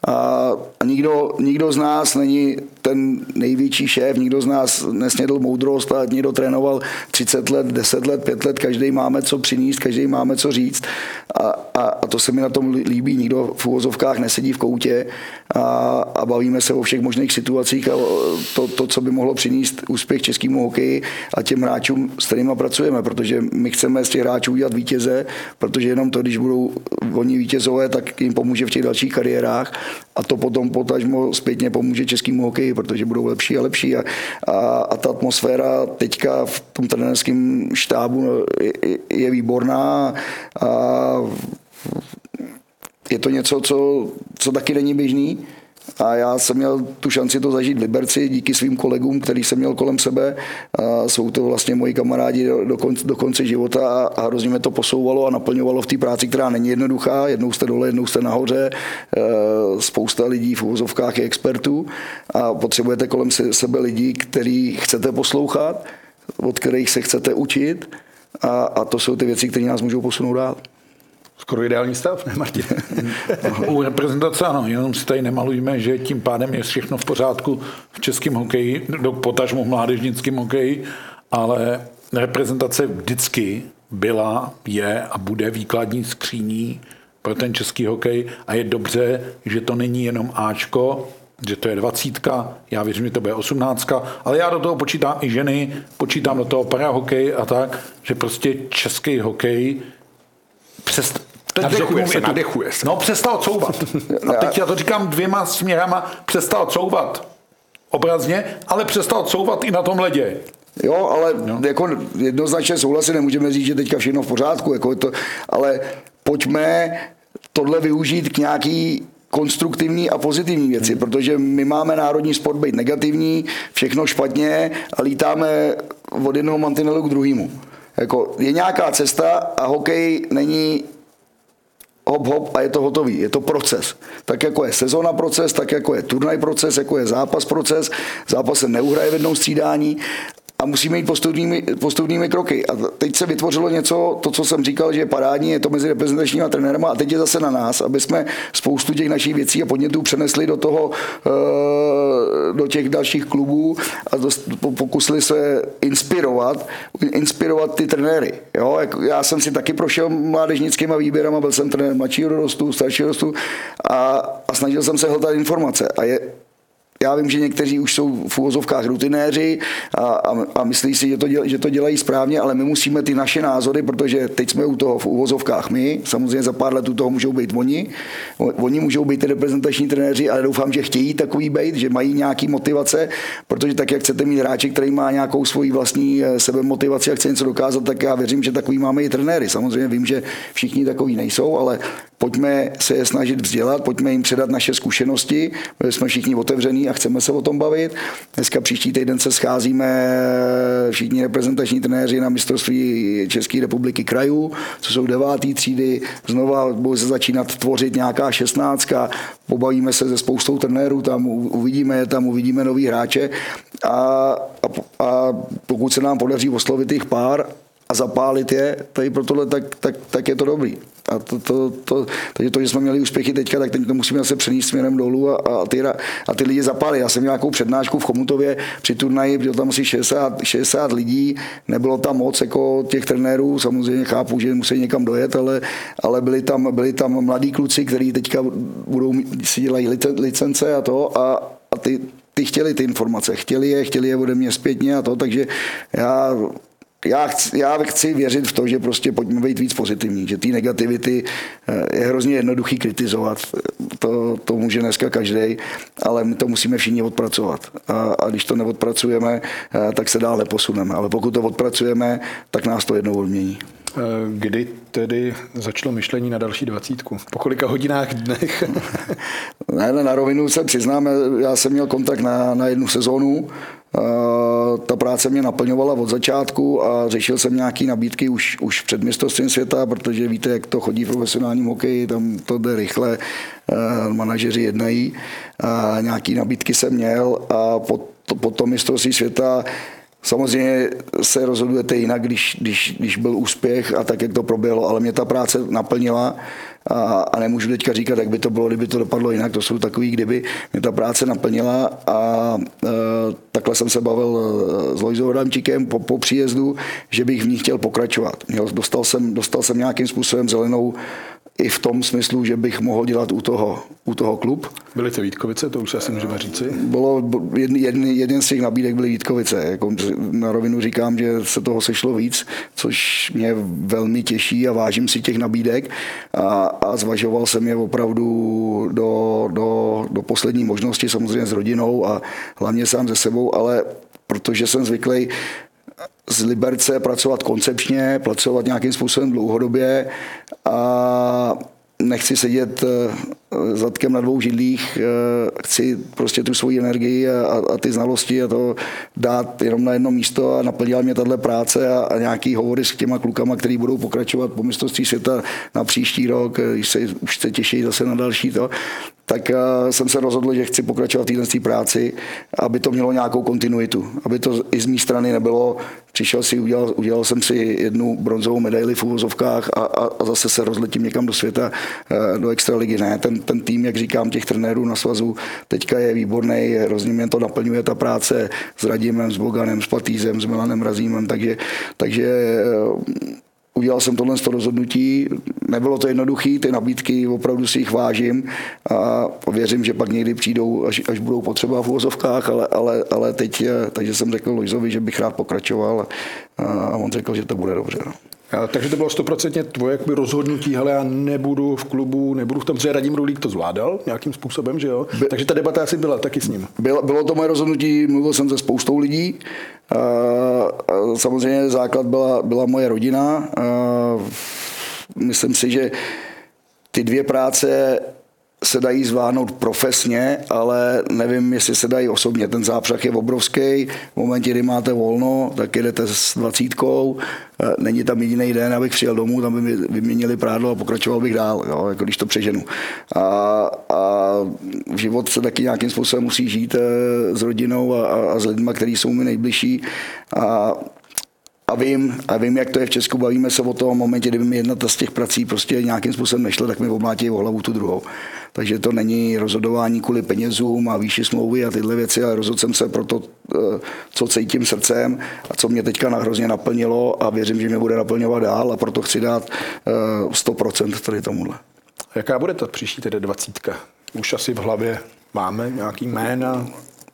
A nikdo, nikdo z nás není ten největší šéf, nikdo z nás nesnědl moudrost a někdo trénoval 30 let, 10 let, 5 let, každý máme co přinést, každý máme co říct. A, a, a to se mi na tom líbí, nikdo v úvozovkách nesedí v koutě a, a bavíme se o všech možných situacích a to, to, co by mohlo přinést úspěch českému hokeji a těm hráčům, s kterými pracujeme, protože my chceme z těch hráčů udělat vítěze, protože jenom to, když budou oni vítězové, tak jim pomůže v těch dalších kariérách a to potom potažmo zpětně pomůže českému hokeji, protože budou lepší a lepší. A, a, a ta atmosféra teďka v tom trenérském štábu je, je výborná. A je to něco, co, co taky není běžný a já jsem měl tu šanci to zažít v Liberci díky svým kolegům, který jsem měl kolem sebe. A jsou to vlastně moji kamarádi do, do, konce, do konce života a hrozně mě to posouvalo a naplňovalo v té práci, která není jednoduchá. Jednou jste dole, jednou jste nahoře. E, spousta lidí v uvozovkách je expertů a potřebujete kolem sebe lidí, který chcete poslouchat, od kterých se chcete učit a, a to jsou ty věci, které nás můžou posunout dál. Skoro ideální stav, ne Martin? U reprezentace ano, jenom si tady nemalujeme, že tím pádem je všechno v pořádku v českém hokeji, do potažmu v mládežnickém hokeji, ale reprezentace vždycky byla, je a bude výkladní skříní pro ten český hokej a je dobře, že to není jenom Ačko, že to je dvacítka, já věřím, že to bude osmnáctka, ale já do toho počítám i ženy, počítám do toho parahokej a tak, že prostě český hokej přes, nadechuje se, nadechuje se. No, přestal couvat. A teď já to říkám dvěma směrama, přestal couvat obrazně, ale přestal couvat i na tom ledě. Jo, ale no. jako jednoznačně souhlasím, nemůžeme říct, že teďka všechno v pořádku, jako to, ale pojďme tohle využít k nějaký konstruktivní a pozitivní věci, hmm. protože my máme národní sport být negativní, všechno špatně a lítáme od jednoho mantinelu k druhému. Jako je nějaká cesta a hokej není hop, hop a je to hotový. Je to proces. Tak jako je sezona proces, tak jako je turnaj proces, jako je zápas proces. Zápas se neuhraje v jednom střídání a musíme jít postupnými, postupnými kroky. A teď se vytvořilo něco, to, co jsem říkal, že je parádní, je to mezi reprezentačními trenérem a teď je zase na nás, aby jsme spoustu těch našich věcí a podnětů přenesli do toho, eh, do těch dalších klubů a pokusili se inspirovat, inspirovat ty trenéry. Jo? Já jsem si taky prošel mládežnickýma výběrama, byl jsem trenér mladšího dorostu, staršího dorostu a, a snažil jsem se hledat informace. A je, já vím, že někteří už jsou v úvozovkách rutinéři a, a, a myslí si, že to, děl, že to dělají správně, ale my musíme ty naše názory, protože teď jsme u toho v úvozovkách my, samozřejmě za pár let u toho můžou být oni, oni můžou být reprezentační trenéři, ale doufám, že chtějí takový být, že mají nějaký motivace, protože tak, jak chcete mít hráče, který má nějakou svoji vlastní eh, sebemotivaci a chce něco dokázat, tak já věřím, že takový máme i trenéry. Samozřejmě vím, že všichni takový nejsou, ale pojďme se je snažit vzdělat, pojďme jim předat naše zkušenosti, jsme všichni otevření a chceme se o tom bavit. Dneska příští týden se scházíme všichni reprezentační trenéři na mistrovství České republiky krajů, co jsou devátý třídy, znova bude se začínat tvořit nějaká šestnáctka, pobavíme se se spoustou trenérů, tam uvidíme je tam, uvidíme nový hráče a, a, a pokud se nám podaří oslovit jich pár a zapálit je tady pro tohle, tak, tak, tak je to dobrý. A to, to, to, takže to, že jsme měli úspěchy teďka, tak teď to musíme zase přenést směrem dolů a, a, ty, a ty lidi zapálit. Já jsem měl nějakou přednášku v Chomutově při turnaji, bylo tam asi 60, 60 lidí, nebylo tam moc jako těch trenérů, samozřejmě chápu, že musí někam dojet, ale, ale byli, tam, byli tam mladí kluci, kteří teďka budou, si dělají licence a to. A, a ty, ty chtěli ty informace, chtěli je, chtěli je ode mě zpětně a to, takže já já chci, já chci věřit v to, že prostě pojďme být víc pozitivní, že ty negativity eh, je hrozně jednoduchý kritizovat. To, to může dneska každý, ale my to musíme všichni odpracovat. A, a když to neodpracujeme, eh, tak se dál neposuneme. Ale pokud to odpracujeme, tak nás to jednou odmění. Eh, kdy tedy začalo myšlení na další dvacítku? Po kolika hodinách dnech? ne, ne, na rovinu se přiznám, já jsem měl kontakt na, na jednu sezónu, ta práce mě naplňovala od začátku a řešil jsem nějaké nabídky už, už před mistrovstvím světa, protože víte, jak to chodí v profesionálním hokeji, tam to jde rychle, manažeři jednají. A nějaké nabídky jsem měl a po, to, po tom mistrovství světa Samozřejmě se rozhodujete jinak, když, když, když byl úspěch a tak, jak to proběhlo, ale mě ta práce naplnila a, a nemůžu teďka říkat, jak by to bylo, kdyby to dopadlo jinak. To jsou takový, kdyby mě ta práce naplnila a e, takhle jsem se bavil e, s Lojzou Adamčíkem po, po příjezdu, že bych v ní chtěl pokračovat. Měl, dostal, jsem, dostal jsem nějakým způsobem zelenou i v tom smyslu, že bych mohl dělat u toho, u toho klub. Byly to Vítkovice, to už asi můžeme říci? Bylo, jedn, jedn, jeden z těch nabídek byly Vítkovice. Jako na rovinu říkám, že se toho sešlo víc, což mě velmi těší a vážím si těch nabídek a, a zvažoval jsem je opravdu do, do, do poslední možnosti, samozřejmě s rodinou a hlavně sám ze sebou, ale protože jsem zvyklý z Liberce pracovat koncepčně, pracovat nějakým způsobem dlouhodobě a nechci sedět eh, zadkem na dvou židlích, eh, chci prostě tu svoji energii a, a ty znalosti a to dát jenom na jedno místo a naplnila mě tahle práce a, a nějaký hovory s těma klukama, který budou pokračovat po mistrovství světa na příští rok, když se už se těší zase na další to, tak eh, jsem se rozhodl, že chci pokračovat v této práci, aby to mělo nějakou kontinuitu, aby to i z mé strany nebylo, přišel si, udělal, udělal jsem si jednu bronzovou medaili v úvozovkách a, a, a zase se rozletím někam do světa, eh, do extraligy. Ne, ten, ten tým, jak říkám, těch trenérů na svazu teďka je výborný, hrozně mě to naplňuje ta práce s Radimem, s Boganem, s Platýzem, s Milanem Razímem, takže, takže eh, udělal jsem tohle rozhodnutí. Nebylo to jednoduché, ty nabídky opravdu si jich vážím a věřím, že pak někdy přijdou, až, až budou potřeba v úvozovkách, ale, ale, ale teď, takže jsem řekl Lojzovi, že bych rád pokračoval a on řekl, že to bude dobře. No. Takže to bylo stoprocentně tvoje jakoby rozhodnutí, ale já nebudu v klubu, nebudu v tom, že Radim Rulík to zvládal nějakým způsobem, že jo? By, takže ta debata asi byla taky s ním. Bylo, bylo to moje rozhodnutí, mluvil jsem se spoustou lidí. A, a samozřejmě základ byla, byla moje rodina. A, myslím si, že ty dvě práce se dají zvládnout profesně, ale nevím, jestli se dají osobně. Ten zápřah je obrovský. V momentě, kdy máte volno, tak jedete s dvacítkou. Eh, není tam jediný den, abych přijel domů, tam by mi vyměnili prádlo a pokračoval bych dál, jo, jako když to přeženu. A, a život se taky nějakým způsobem musí žít eh, s rodinou a, a s lidmi, kteří jsou mi nejbližší. A a vím, a vím, jak to je v Česku, bavíme se o tom momentě, kdyby mi jedna z těch prací prostě nějakým způsobem nešla, tak mi oblátí o hlavu tu druhou. Takže to není rozhodování kvůli penězům a výši smlouvy a tyhle věci, ale rozhodl jsem se pro to, eh, co cítím srdcem a co mě teďka hrozně naplnilo a věřím, že mě bude naplňovat dál a proto chci dát 100% eh, tady tomuhle. Jaká bude ta příští tedy dvacítka? Už asi v hlavě máme nějaký jména?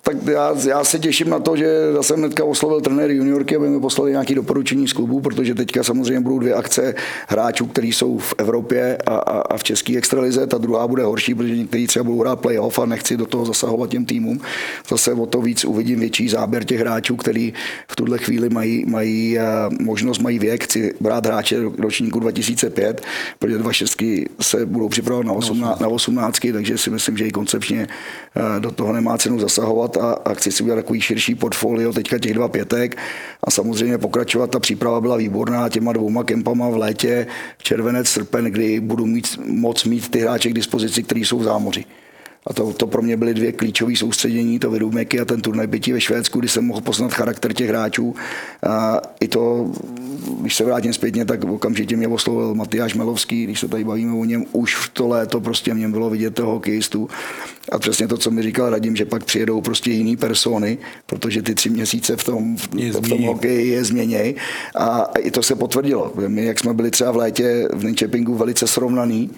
Tak já, já, se těším na to, že zase hnedka oslovil trenér juniorky, aby mi poslali nějaké doporučení z klubu, protože teďka samozřejmě budou dvě akce hráčů, kteří jsou v Evropě a, a, a v České extralize. Ta druhá bude horší, protože někteří třeba budou hrát playoff a nechci do toho zasahovat těm týmům. Zase o to víc uvidím větší záběr těch hráčů, kteří v tuhle chvíli mají, mají eh, možnost, mají věk. Chci brát hráče ročníku 2005, protože dva šestky se budou připravovat na, 18, na 18, takže si myslím, že i koncepčně eh, do toho nemá cenu zasahovat a, a chci si udělat takový širší portfolio teďka těch dva pětek a samozřejmě pokračovat. Ta příprava byla výborná těma dvouma kempama v létě, červenec, srpen, kdy budu mít, moc mít ty hráče k dispozici, kteří jsou v zámoří. A to, to pro mě byly dvě klíčové soustředění, to Meky a ten turnaj pěti ve Švédsku, kdy jsem mohl poznat charakter těch hráčů. A I to, když se vrátím zpětně, tak okamžitě mě oslovil Matyáš Melovský, když se tady bavíme o něm, už v to léto prostě mě bylo vidět toho hokejistu. A přesně to, co mi říkal Radim, že pak přijedou prostě jiný persony, protože ty tři měsíce v tom, v, v tom hokeji je změněj. A i to se potvrdilo. My, jak jsme byli třeba v létě v Ninčepingu velice srovnaný,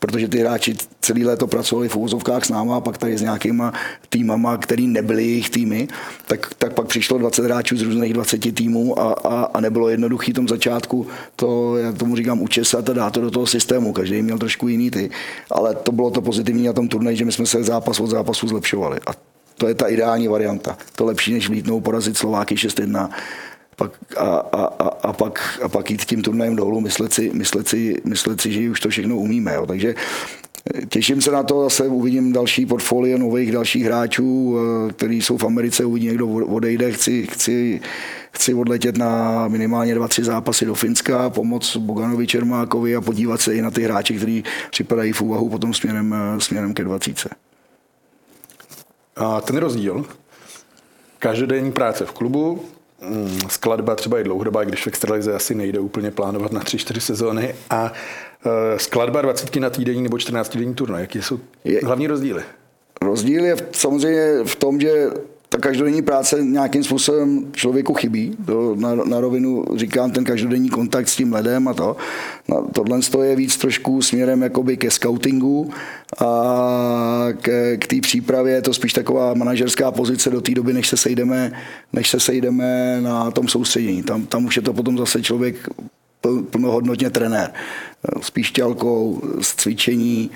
protože ty hráči celý léto pracovali v úvozovkách s náma a pak tady s nějakýma týmama, který nebyly jejich týmy, tak, tak pak přišlo 20 hráčů z různých 20 týmů a, a, a nebylo jednoduchý tom začátku to, já tomu říkám, učesat a dát to do toho systému. Každý měl trošku jiný ty, ale to bylo to pozitivní na tom turnaji, že my jsme se zápas od zápasu zlepšovali. A to je ta ideální varianta. To lepší, než vlítnout, porazit Slováky 6-1 pak, a, a, a, a, pak, a pak jít tím turnajem dolů, myslet si, myslet si, myslet si že už to všechno umíme. Jo. Takže eh, Těším se na to, zase uvidím další portfolio nových dalších hráčů, eh, kteří jsou v Americe, uvidím, někdo odejde, chci, chci, chci odletět na minimálně dva, tři zápasy do Finska, pomoct Boganovi Čermákovi a podívat se i na ty hráči, kteří připadají v úvahu potom směrem, eh, směrem ke 20. A ten rozdíl, každodenní práce v klubu, skladba třeba je dlouhodobá, když v extralize asi nejde úplně plánovat na 3-4 sezóny a e, skladba 20 na týdenní nebo 14 denní turnaj. Jaké jsou hlavní rozdíly? Rozdíl je samozřejmě v tom, že ta každodenní práce nějakým způsobem člověku chybí. To na, na rovinu říkám ten každodenní kontakt s tím ledem a to. No, tohle je víc trošku směrem jakoby ke scoutingu a k, k té přípravě je to spíš taková manažerská pozice do té doby, než se sejdeme, než se sejdeme na tom soustředění. Tam, tam už je to potom zase člověk plnohodnotně trenér. S píšťalkou, s cvičení,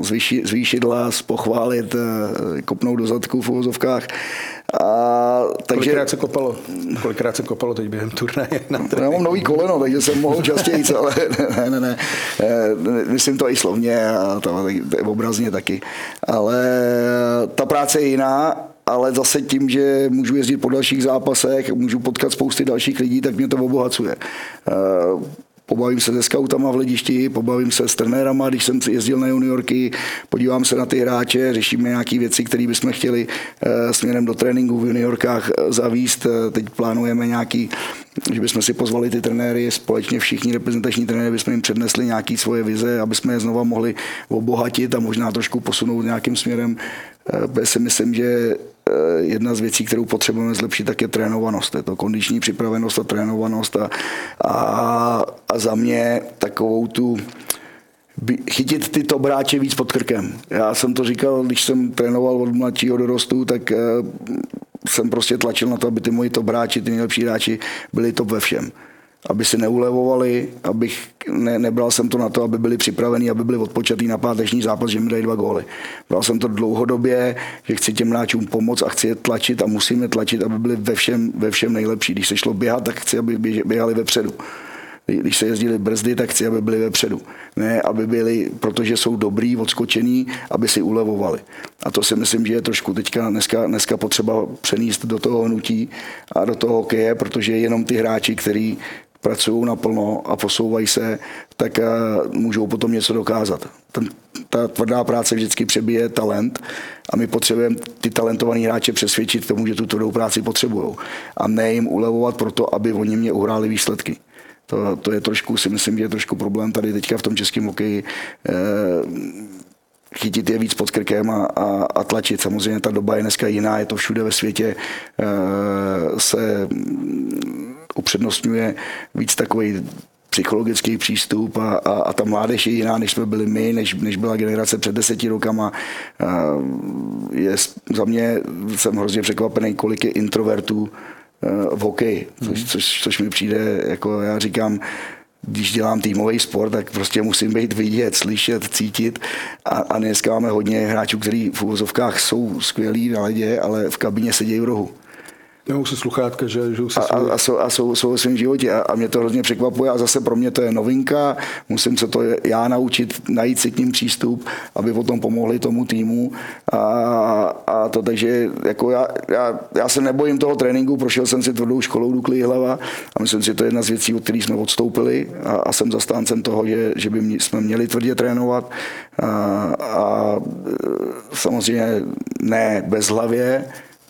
zvýšit, zvýšit hlas, pochválit, kopnout do zadku v uvozovkách. A, takže, Kolikrát se kopalo? Kolikrát se kopalo teď během turnaje? Já mám nový koleno, takže jsem mohl častěji, ale ne, ne, ne. Myslím to i slovně a to, obrazně taky. Ale ta práce je jiná ale zase tím, že můžu jezdit po dalších zápasech, můžu potkat spousty dalších lidí, tak mě to obohacuje. Eh, pobavím se se skautama v hledišti, pobavím se s trenérama, když jsem jezdil na juniorky, podívám se na ty hráče, řešíme nějaké věci, které bychom chtěli eh, směrem do tréninku v juniorkách eh, zavíst. Teď plánujeme nějaký že bychom si pozvali ty trenéry, společně všichni reprezentační trenéry, bychom jim přednesli nějaké svoje vize, aby jsme je znova mohli obohatit a možná trošku posunout nějakým směrem. Já si myslím, že Eh, jedna z věcí, kterou potřebujeme zlepšit, tak je trénovanost. Je to kondiční připravenost a trénovanost a, a, a za mě takovou tu chytit ty tobráče víc pod krkem. Já jsem to říkal, když jsem trénoval od mladšího dorostu, tak eh, jsem prostě tlačil na to, aby ty moji tobráči, ty nejlepší hráči byli top ve všem aby si neulevovali, abych ne, nebral jsem to na to, aby byli připraveni, aby byli odpočatý na páteční zápas, že mi dají dva góly. Bral jsem to dlouhodobě, že chci těm hráčům pomoct a chci je tlačit a musíme tlačit, aby byli ve všem, ve všem nejlepší. Když se šlo běhat, tak chci, aby běhali vepředu. Když se jezdili brzdy, tak chci, aby byli vepředu. Ne, aby byli, protože jsou dobrý, odskočený, aby si ulevovali. A to si myslím, že je trošku teďka dneska, dneska potřeba přenést do toho hnutí a do toho hokeje, protože jenom ty hráči, který pracují naplno a posouvají se, tak eh, můžou potom něco dokázat. Ten, ta tvrdá práce vždycky přebije talent a my potřebujeme ty talentovaný hráče přesvědčit tomu, že tu tvrdou práci potřebují. A ne jim ulevovat proto, aby oni mě uhráli výsledky. To, to je trošku, si myslím, že je trošku problém tady teďka v tom českém hokeji. E, chytit je víc pod krkem a, a, a tlačit. Samozřejmě ta doba je dneska jiná, je to všude ve světě, e, se upřednostňuje víc takový psychologický přístup a, a, a ta mládež je jiná, než jsme byli my, než, než byla generace před deseti rokama. Je, za mě jsem hrozně překvapený, kolik je introvertů v hokeji, což, což, což mi přijde, jako já říkám, když dělám týmový sport, tak prostě musím být vidět, slyšet, cítit. A, a dneska máme hodně hráčů, kteří v uvozovkách jsou skvělí na ledě, ale v kabině sedějí v rohu. Nebo se sluchátka, že žijou se a, a, a, jsou, a jsou, jsou ve svém životě a, a mě to hrozně překvapuje a zase pro mě to je novinka, musím se to já naučit, najít si k ním přístup, aby potom pomohli tomu týmu. A, a to takže jako já, já, já, se nebojím toho tréninku, prošel jsem si tvrdou školou Dukli hlava a myslím si, že to je jedna z věcí, od kterých jsme odstoupili a, a jsem zastáncem toho, že, že by mě, jsme měli tvrdě trénovat. A, a samozřejmě ne bez hlavě,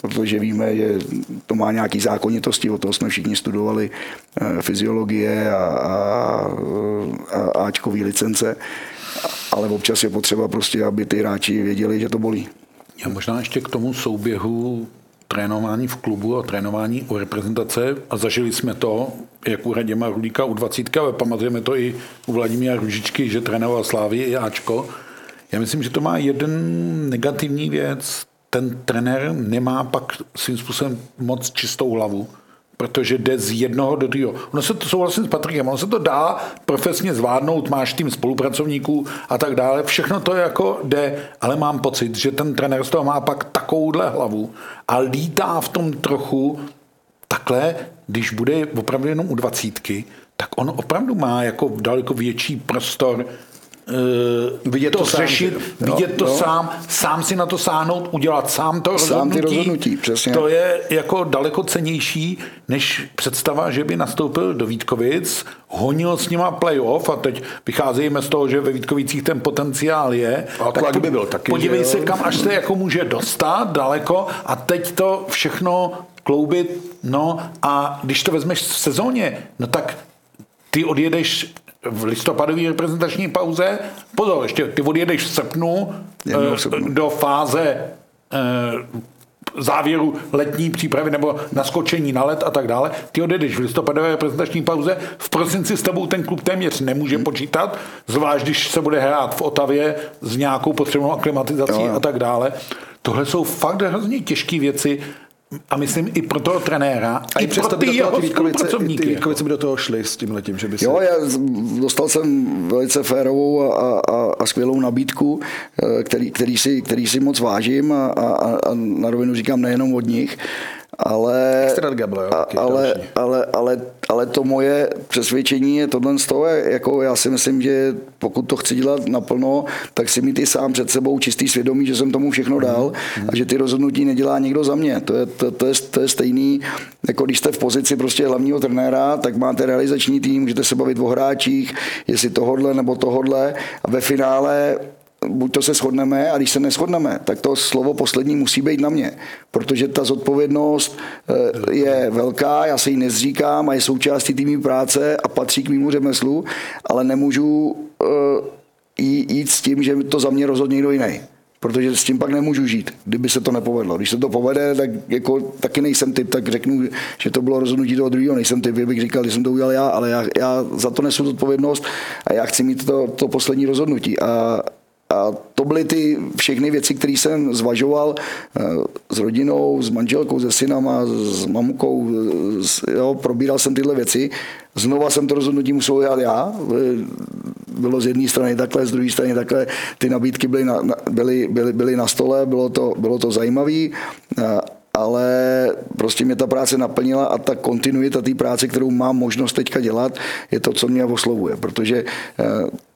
protože víme, že to má nějaké zákonitosti, o toho jsme všichni studovali eh, fyziologie a, a, a Ačkový licence, ale občas je potřeba prostě, aby ty hráči věděli, že to bolí. Já možná ještě k tomu souběhu trénování v klubu a trénování u reprezentace a zažili jsme to, jak u Raděma Rudíka u 20, ale pamatujeme to i u Vladimíra Ružičky, že trénoval Slávy i Ačko. Já myslím, že to má jeden negativní věc, ten trenér nemá pak svým způsobem moc čistou hlavu, protože jde z jednoho do druhého. Ono se to souhlasím s Patrikem, ono se to dá profesně zvládnout, máš tým spolupracovníků a tak dále, všechno to jako jde, ale mám pocit, že ten trenér z toho má pak takovouhle hlavu a lítá v tom trochu takhle, když bude opravdu jenom u dvacítky, tak on opravdu má jako daleko větší prostor uh, vidět to, to řešit, sám, vidět jo, to jo. sám, sám si na to sáhnout, udělat sám to sám rozhodnutí. Ty rozhodnutí přesně. To je jako daleko cenější, než představa, že by nastoupil do Vítkovic, honil s nima playoff a teď vycházíme z toho, že ve Vítkovicích ten potenciál je. A tak by byl taky. Podívej se, kam až se jako může dostat daleko a teď to všechno kloubit, no a když to vezmeš v sezóně, no tak ty odjedeš v listopadové reprezentační pauze. Pozor, ještě ty odjedeš v srpnu, v srpnu. do fáze eh, závěru letní přípravy nebo naskočení na let a tak dále. Ty odjedeš v listopadové reprezentační pauze. V prosinci s tebou ten klub téměř nemůže hmm. počítat, zvlášť když se bude hrát v Otavě s nějakou potřebnou aklimatizací jo, jo. a tak dále. Tohle jsou fakt hrozně těžké věci a myslím i pro toho trenéra, a i pro ty jeho spolupracovníky. Ty Vítkovice by do toho šli s tím letím, že by si... Jo, já dostal jsem velice férovou a, a, a skvělou nabídku, eh, který, který, si, který si moc vážím a, a, a na rovinu říkám nejenom od nich, ale, Gable, jo, ale, ale, ale, ale, to moje přesvědčení je tohle z toho, jako já si myslím, že pokud to chci dělat naplno, tak si mít i sám před sebou čistý svědomí, že jsem tomu všechno dal a že ty rozhodnutí nedělá někdo za mě. To je, to, to, je, to je stejný, jako když jste v pozici prostě hlavního trenéra, tak máte realizační tým, můžete se bavit o hráčích, jestli tohodle nebo tohodle a ve finále buď to se shodneme, a když se neschodneme, tak to slovo poslední musí být na mě, protože ta zodpovědnost eh, je velká, já se jí nezříkám a je součástí týmní práce a patří k mýmu řemeslu, ale nemůžu eh, jít s tím, že to za mě rozhodně někdo jiný protože s tím pak nemůžu žít, kdyby se to nepovedlo. Když se to povede, tak jako taky nejsem typ, tak řeknu, že to bylo rozhodnutí toho druhého, nejsem typ, bych říkal, že jsem to udělal já, ale já, já za to nesu odpovědnost a já chci mít to, to poslední rozhodnutí. A, a to byly ty všechny věci, které jsem zvažoval eh, s rodinou, s manželkou, se synama, s mamkou, s, jo, probíral jsem tyhle věci. Znova jsem to rozhodnutí musel dělat já. Bylo z jedné strany takhle, z druhé strany takhle. Ty nabídky byly na, byly, byly, byly na stole, bylo to, bylo to zajímavé ale prostě mě ta práce naplnila a ta kontinuita té práce, kterou mám možnost teďka dělat, je to, co mě oslovuje, protože eh,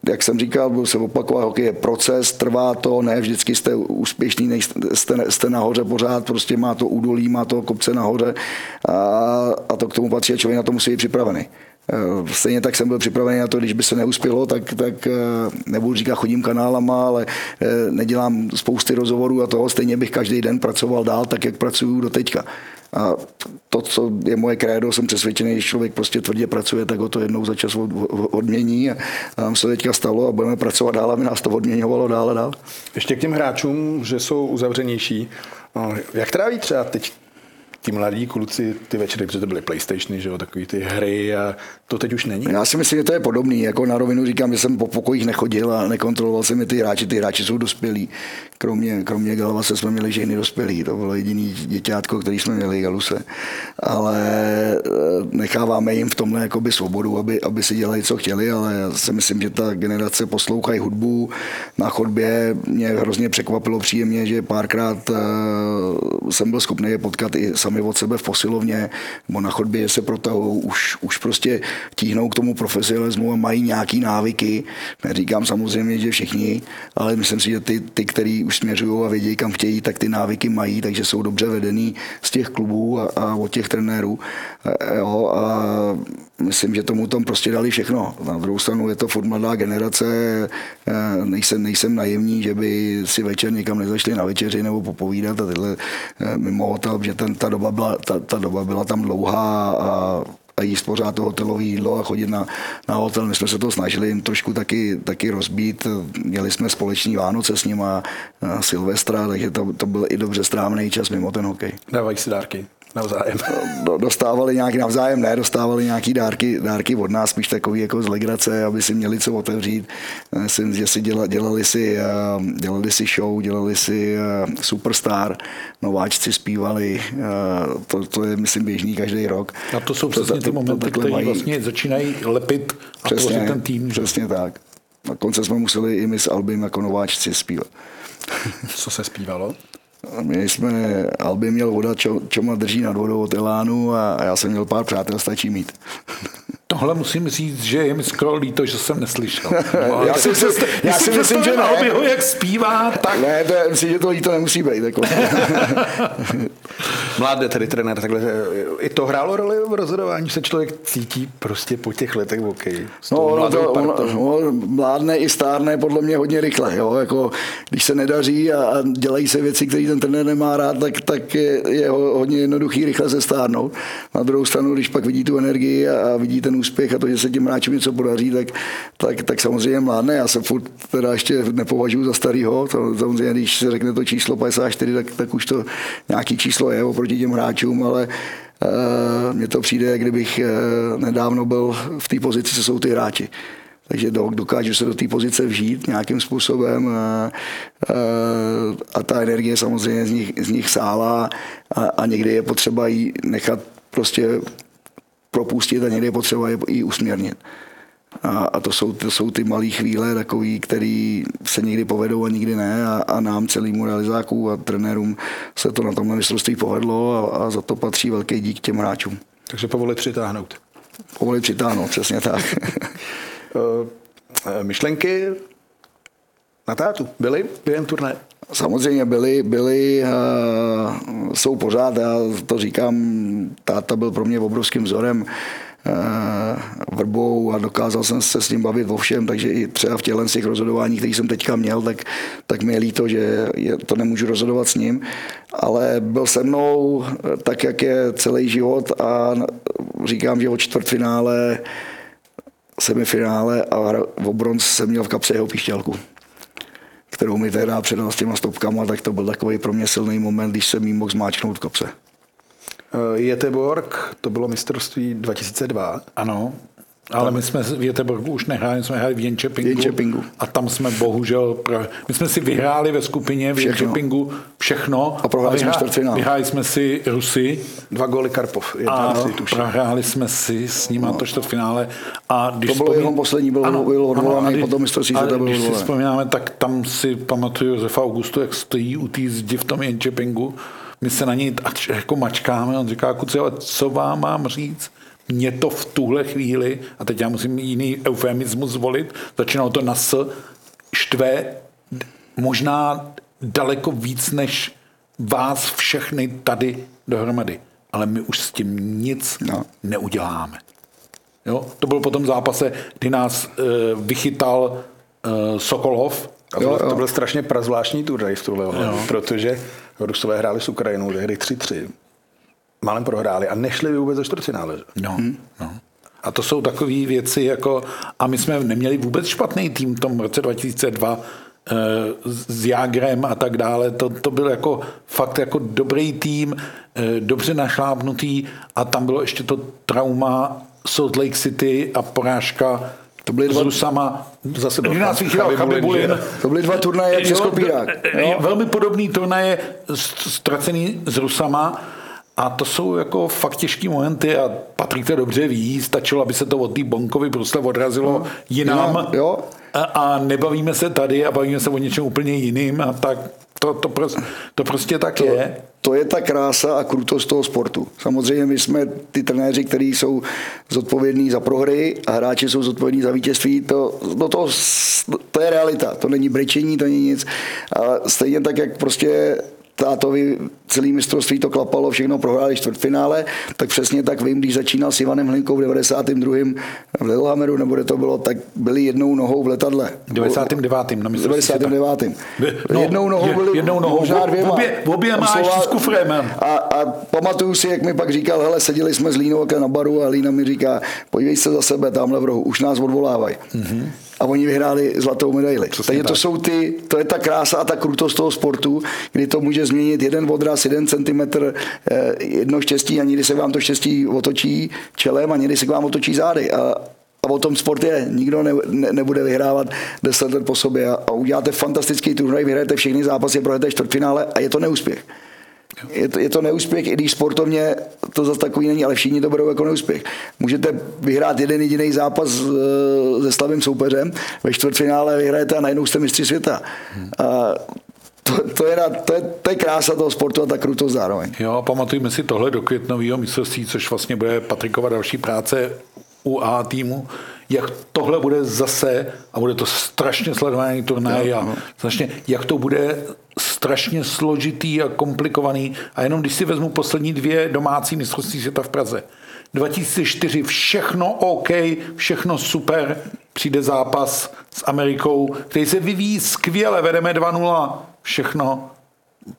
jak jsem říkal, budu se opakovat, hokej je proces, trvá to, ne vždycky jste úspěšný, nejste, jste, jste nahoře pořád, prostě má to údolí, má to kopce nahoře a, a to k tomu patří a člověk na to musí být připravený. Eh, stejně tak jsem byl připravený na to, když by se neuspělo, tak, tak eh, nebudu říkat chodím kanálama, ale eh, nedělám spousty rozhovorů a toho. Stejně bych každý den pracoval dál, tak jak pracuju do teďka. A to, co je moje krédo, jsem přesvědčený, když člověk prostě tvrdě pracuje, tak ho to jednou za čas odmění. A nám se teďka stalo a budeme pracovat dál, aby nás to odměňovalo dál a dál. Ještě k těm hráčům, že jsou uzavřenější. Jak tráví třeba teď ti mladí kluci ty večery, protože to byly PlayStationy, že jo, takový ty hry a to teď už není. Já si myslím, že to je podobný. Jako na rovinu říkám, že jsem po pokojích nechodil a nekontroloval jsem mi ty hráči. Ty hráči jsou dospělí. Kromě, kromě Galvase jsme měli ženy dospělí. To bylo jediný děťátko, který jsme měli, Galuse. Ale eh, necháváme jim v tomhle jakoby svobodu, aby, aby si dělali, co chtěli, ale já si myslím, že ta generace poslouchají hudbu na chodbě. Mě hrozně překvapilo příjemně, že párkrát uh, jsem byl schopný je potkat i sami od sebe v posilovně nebo na chodbě se protahují, už, už prostě tíhnou k tomu profesionalismu a mají nějaký návyky. Neříkám samozřejmě, že všichni, ale myslím si, že ty, ty který už směřují a vědí, kam chtějí, tak ty návyky mají, takže jsou dobře vedený z těch klubů a, a od těch trenérů. A, jo, a myslím, že tomu tam prostě dali všechno. Na druhou stranu je to furt mladá generace, nejsem, nejsem naivní, že by si večer někam nezašli na večeři nebo popovídat a tyhle mimo hotel, že ten, ta, byla, ta, ta doba byla tam dlouhá a a jíst pořád to hotelové jídlo a chodit na, na hotel. My jsme se to snažili jim trošku taky, taky rozbít. Měli jsme společní Vánoce s nima, Silvestra, takže to, to byl i dobře strávný čas mimo ten hokej. Dávají si dárky navzájem. Dostávali nějaký navzájem, ne, dostávali nějaký dárky, dárky od nás, spíš takový jako z legrace, aby si měli co otevřít. Myslím, že si dělali, dělali, si, eh, dělali si show, dělali si eh, Superstar, nováčci zpívali, eh, to, to je, myslím, běžný každý rok. A to jsou přesně to, ty momenty, které mají... vlastně začínají lepit a přesně, tvořit ten tým. Přesně tak. Na konce jsme museli i my s Albym jako nováčci zpívat. Co se zpívalo? My jsme, Alby měl voda, čo, čo drží nad vodou od Elánu a já jsem měl pár přátel, stačí mít. Tohle musím říct, že je mi skoro líto, že jsem neslyšel. No, já si, myslím, já si myslím, že ne. ho, jak zpívá, tak... Ne, to je, myslím, že to líto nemusí být. Jako. Mládé tedy trenér, takhle, i to hrálo roli v rozhodování, se člověk cítí prostě po těch letech v hokeji. No, no, to, on, no, mládne i stárne podle mě hodně rychle. Jo? Jako, když se nedaří a, a dělají se věci, které ten trenér nemá rád, tak, tak je, je hodně jednoduchý rychle se stárnout. Na druhou stranu, když pak vidí tu energii a, a vidí ten úspěch a to, že se těm hráčům něco podaří, tak, tak, tak samozřejmě mládne. Já se furt teda ještě nepovažuji za starýho. To, samozřejmě, když se řekne to číslo 54, tak, tak už to nějaký číslo je oproti těm hráčům, ale uh, mně to přijde, kdybych uh, nedávno byl v té pozici, co jsou ty hráči. Takže dokážu se do té pozice vžít nějakým způsobem a, a, a ta energie samozřejmě z nich, z nich sála a, a někdy je potřeba ji nechat prostě propustit a někdy je potřeba je i usměrnit. A, a to, jsou, to jsou ty malé chvíle, takový, který se někdy povedou a nikdy ne. A, a nám, celýmu realizáků a trenérům, se to na tomhle mistrovství povedlo a, a za to patří velký dík těm hráčům. Takže povolit přitáhnout. Povolit přitáhnout, přesně tak. Eh, myšlenky na tátu byly během turné? Samozřejmě byly, byly, uh, jsou pořád, já to říkám, táta byl pro mě obrovským vzorem uh, vrbou a dokázal jsem se s ním bavit o všem, takže i třeba v těchto těch rozhodování, který jsem teďka měl, tak, tak mi je líto, že je, to nemůžu rozhodovat s ním, ale byl se mnou tak, jak je celý život a říkám, že o čtvrtfinále semifinále a v bronz jsem měl v kapse jeho píšťalku kterou mi tehdy předal s těma stopkama, tak to byl takový pro mě silný moment, když jsem jí mohl zmáčknout v kapse. Jeteborg, to bylo mistrovství 2002. Ano, ale my jsme v Jeteborgu už nehráli, jsme hráli v Jenčepingu, Jenčepingu. a tam jsme bohužel, my jsme si vyhráli ve skupině v Jenčepingu všechno. A prohráli jsme čtvrtfinál. Vyhráli jsme si Rusy. Dva góly Karpov. A prohráli jsme si s ním no. to čtvrtfinále. A když to bylo vzpomín... jeho poslední, bylo, ano, byl odvolaný, potom mistrovství světa byl když si vzpomínáme, tak tam si pamatuju Josefa Augustu, jak stojí u té zdi v tom Jenčepingu. My se na něj jako mačkáme, on říká, kuci, ale co vám mám říct? Mě to v tuhle chvíli, a teď já musím jiný eufemismus zvolit, začínalo to na s, štve možná daleko víc než vás všechny tady dohromady. Ale my už s tím nic no. neuděláme. Jo? To bylo po tom zápase, kdy nás uh, vychytal uh, Sokolov. A to, jo, jo. to byl strašně prazvláštní turnaj v tuhle protože Rusové hráli s Ukrajinou tehdy 3-3 málem prohráli a nešli vůbec do čtvrtfinále. No, hmm. no. A to jsou takové věci jako, a my jsme neměli vůbec špatný tým v tom roce 2002, s Jágrem a tak dále. To, to byl jako fakt jako dobrý tým, eh, dobře našlápnutý a tam bylo ještě to trauma Salt Lake City a porážka to byly dva, s Rusama. Zase byl nás Chabibulin. To byly dva turnaje přes kopírák. Velmi podobný turnaje ztracený s Rusama a to jsou jako fakt těžké momenty a Patrik to dobře ví, stačilo, aby se to od té Bonkovi prostě odrazilo no, jinam. Jinam, jo. A, a nebavíme se tady a bavíme se o něčem úplně jiným a tak to, to, prostě, to prostě tak to, je. To je ta krása a krutost toho sportu. Samozřejmě my jsme ty trenéři, kteří jsou zodpovědní za prohry a hráči jsou zodpovědní za vítězství. To, no to, to je realita. To není brečení, to není nic. A stejně tak, jak prostě tátovi celý mistrovství to klapalo, všechno prohráli čtvrtfinále, tak přesně tak vím, když začínal s Ivanem Hlinkou v 92. v Lillehammeru, nebo kde to bylo, tak byli jednou nohou v letadle. 99. na mistrovství 99. No, jednou nohou byli, jednou nohou, možná dvěma. Obě, obě máš s kufrem. A, a pamatuju si, jak mi pak říkal, hele, seděli jsme s Línou na baru a Lína mi říká, podívej se za sebe tamhle v rohu, už nás odvolávají. Mm-hmm a oni vyhráli zlatou medaili. Takže to jsou ty, to je ta krása a ta krutost toho sportu, kdy to může změnit jeden odraz, jeden centimetr, eh, jedno štěstí a někdy se vám to štěstí otočí čelem a někdy se k vám otočí zády. A, a o tom sport je. Nikdo ne, ne, nebude vyhrávat deset let po sobě a, a uděláte fantastický turnaj, vyhrajete všechny zápasy, projedete čtvrtfinále a je to neúspěch. Je to, je to neúspěch, i když sportovně to zase takový není, ale všichni to berou jako neúspěch. Můžete vyhrát jeden jediný zápas se slabým soupeřem, ve čtvrtfinále vyhrajete a najednou jste mistři světa. A to, to, je, to, je, to je krása toho sportu a ta krutost zároveň. Jo, pamatujme si tohle do květnového mistrovství, což vlastně bude Patrikova další práce u A týmu, jak tohle bude zase, a bude to strašně sledovaný turnaj, a strašně, jak to bude strašně složitý a komplikovaný. A jenom když si vezmu poslední dvě domácí mistrovství světa v Praze. 2004 všechno OK, všechno super, přijde zápas s Amerikou, který se vyvíjí skvěle, vedeme 2-0, všechno,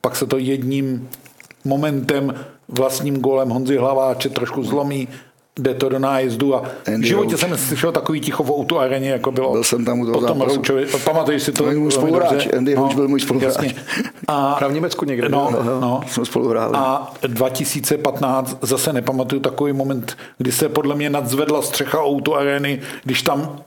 pak se to jedním momentem vlastním golem Honzi Hlaváče trošku zlomí, jde to do nájezdu a Andy v životě Rouch. jsem slyšel takový ticho o tu areně, jako bylo. Byl jsem tam u toho potom Rouchovi, pamatuješ si to? Byl můj spoluhráč, Andy no, byl můj spoluhráč. Jasně. A, v Německu někde. No, no, no. Jsme spolu hráli. A 2015 zase nepamatuju takový moment, kdy se podle mě nadzvedla střecha o tu arény, když tam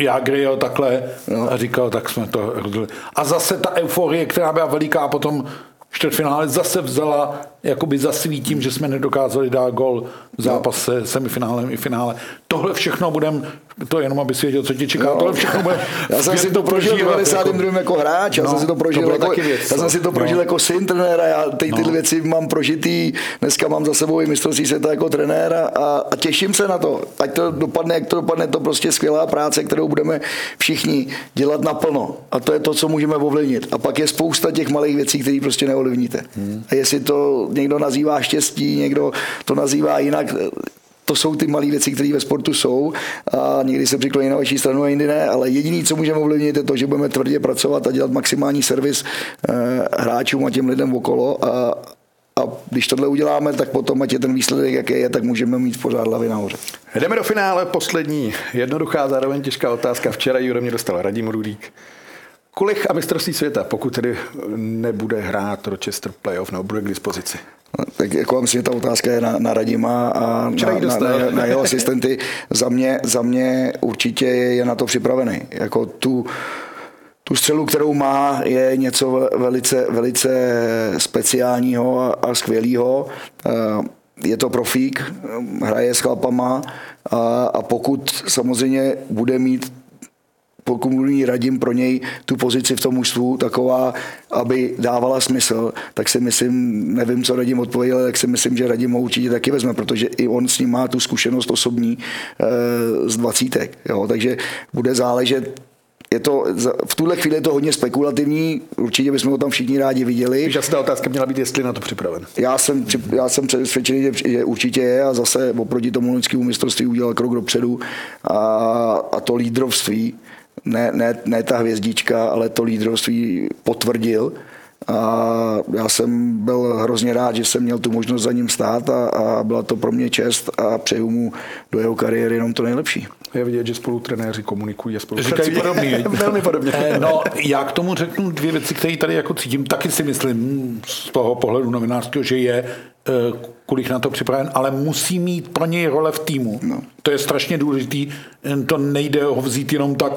já jel takhle no. a říkal, tak jsme to rozdělili. A zase ta euforie, která byla veliká, a potom čtvrtfinále zase vzala jakoby zasvítím, že jsme nedokázali dát gol v zápase, semifinále i finále. Tohle všechno budeme to jenom, aby si věděl, co ti čeká. No. Tohle všechno bude já jsem si to prožil v 92. Jako, jako hráč, já no, jsem si to prožil, to jako, věc, já jsem si to prožil no. jako syn trenéra, já ty, tyhle no. věci mám prožitý, dneska mám za sebou i mistrovství světa jako trenéra a, a, těším se na to. Ať to dopadne, jak to dopadne, to prostě skvělá práce, kterou budeme všichni dělat naplno. A to je to, co můžeme ovlivnit. A pak je spousta těch malých věcí, které prostě neovlivníte. Hmm. A jestli to někdo nazývá štěstí, někdo to nazývá jinak, to jsou ty malé věci, které ve sportu jsou a někdy se přikloní na vaší stranu a jindy ne, ale jediný, co můžeme ovlivnit, je to, že budeme tvrdě pracovat a dělat maximální servis eh, hráčům a těm lidem okolo a, a když tohle uděláme, tak potom, ať je ten výsledek, jaký je, tak můžeme mít pořád hlavy nahoře. Jdeme do finále, poslední jednoduchá, zároveň těžká otázka. Včera Jure mě dostal Radim Rudík. Kolik a mistrovství světa, pokud tedy nebude hrát Rochester playoff nebo bude k dispozici? Tak jako myslím, že ta otázka je na, na Radima a na, na, na, na jeho asistenty. za, mě, za mě určitě je na to připravený. Jako tu, tu střelu, kterou má, je něco velice, velice speciálního a, a skvělého. Je to profík, hraje s chlapama a, a pokud samozřejmě bude mít pokud radím pro něj tu pozici v tom mužstvu taková, aby dávala smysl, tak si myslím, nevím, co radím odpověděl, tak si myslím, že radím ho určitě taky vezme, protože i on s ním má tu zkušenost osobní e, z dvacítek. Jo? Takže bude záležet je to, v tuhle chvíli je to hodně spekulativní, určitě bychom ho tam všichni rádi viděli. Ta otázka měla být, jestli na to připraven. Já jsem, já jsem přesvědčený, že určitě je a zase oproti tomu loňskému mistrovství udělal krok dopředu a, a to lídrovství ne, ne, ne ta hvězdička, ale to lídrovství potvrdil. A já jsem byl hrozně rád, že jsem měl tu možnost za ním stát a, a byla to pro mě čest a přeju mu do jeho kariéry jenom to nejlepší. Je vidět, že spolu trenéři komunikují a spolu Říkají podobně. Velmi podobně. Eh, no, já k tomu řeknu dvě věci, které tady jako cítím. Taky si myslím z toho pohledu novinářského, že je eh, Kulich na to připraven, ale musí mít pro něj role v týmu. No. To je strašně důležitý. To nejde ho vzít jenom tak,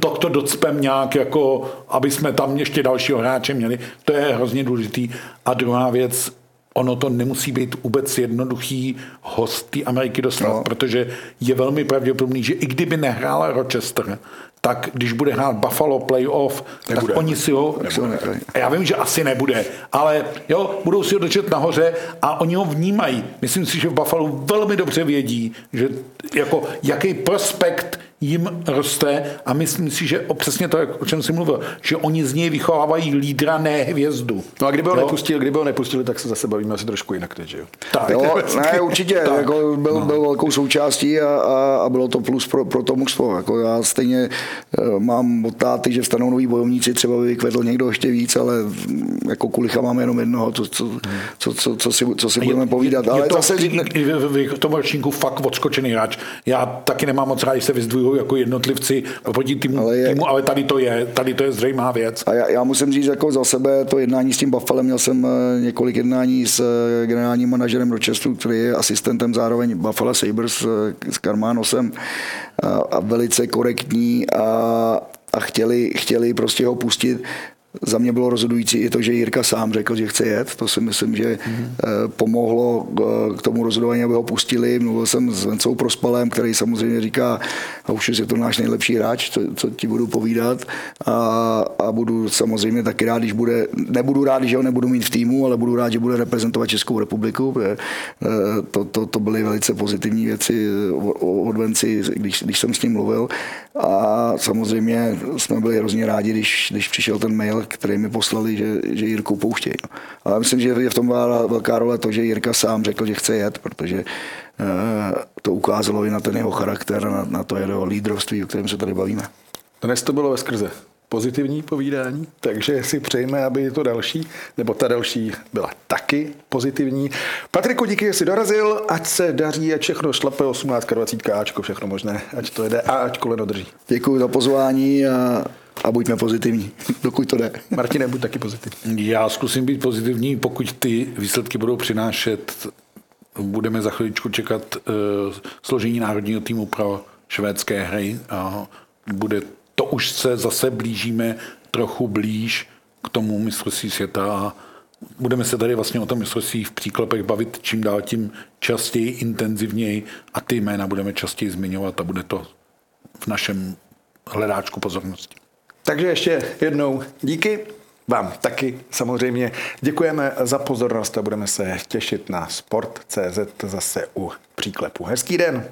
tak to docpem nějak, jako aby jsme tam ještě dalšího hráče měli. To je hrozně důležitý. A druhá věc, ono to nemusí být vůbec jednoduchý host té Ameriky dostat, no. protože je velmi pravděpodobný, že i kdyby nehrála Rochester, tak když bude hrát Buffalo playoff, nebude. tak oni si ho... Nebude. Já vím, že asi nebude, ale jo, budou si ho držet nahoře a oni ho vnímají. Myslím si, že v Buffalo velmi dobře vědí, že jako jaký prospekt jim roste a myslím si, že přesně to, o čem jsi mluvil, že oni z něj vychovávají lídra, ne hvězdu. No a kdyby ho, nepustili, kdyby ho nepustili, tak se zase bavíme asi trošku jinak teď, že jo? Tak. Jo, ne, určitě, tak. jako byl, no. byl velkou součástí a, a, a, bylo to plus pro, pro to mužstvo. Jako já stejně uh, mám od táty, že vstanou noví bojovníci, třeba by vykvedl někdo ještě víc, ale jako kulicha máme jenom jednoho, co, co, co, co, co si, co si budeme povídat. Je, ale je to zase v, v tom ročníku fakt odskočený hráč. Já taky nemám moc rád, když se vyzdvuju jako jednotlivci oproti týmu, ale, je, týmu, ale tady to je, tady to je zřejmá věc. A já, já musím říct jako za sebe to jednání s tím Buffalem, měl jsem eh, několik jednání s eh, generálním manažerem Rochesteru, který je asistentem zároveň Buffalo Sabres eh, s Karmánosem a, a velice korektní a, a chtěli, chtěli prostě ho pustit za mě bylo rozhodující i to, že Jirka sám řekl, že chce jet. To si myslím, že mm-hmm. pomohlo k tomu rozhodování, aby ho pustili. Mluvil jsem s Vencou Prospalem, který samozřejmě říká, a už je to náš nejlepší hráč, co, co ti budu povídat. A, a, budu samozřejmě taky rád, když bude, nebudu rád, že ho nebudu mít v týmu, ale budu rád, že bude reprezentovat Českou republiku. Eh, to, to, to byly velice pozitivní věci od Venci, když, když jsem s ním mluvil. A samozřejmě jsme byli hrozně rádi, když, když přišel ten mail, který mi poslali, že, že Jirku pouštějí. Ale myslím, že je v tom velká role to, že Jirka sám řekl, že chce jet, protože uh, to ukázalo i na ten jeho charakter, na, na to jeho lídrovství, o kterém se tady bavíme. Dnes to bylo ve skrze pozitivní povídání, takže si přejeme, aby to další, nebo ta další byla taky pozitivní. Patriku, díky, že jsi dorazil, ať se daří, ať všechno šlape, 18, 20, Ačko, všechno možné, ať to jde a ať koleno drží. Děkuji za pozvání a a buďme pozitivní, dokud to jde. Martine, buď taky pozitivní. Já zkusím být pozitivní, pokud ty výsledky budou přinášet, budeme za chviličku čekat uh, složení národního týmu pro švédské hry a bude to už se zase blížíme trochu blíž k tomu mistrovství světa a budeme se tady vlastně o tom mistrovství v příklepech bavit čím dál tím častěji, intenzivněji a ty jména budeme častěji zmiňovat a bude to v našem hledáčku pozornosti. Takže ještě jednou díky. Vám taky samozřejmě děkujeme za pozornost a budeme se těšit na Sport.cz zase u příklepu. Hezký den.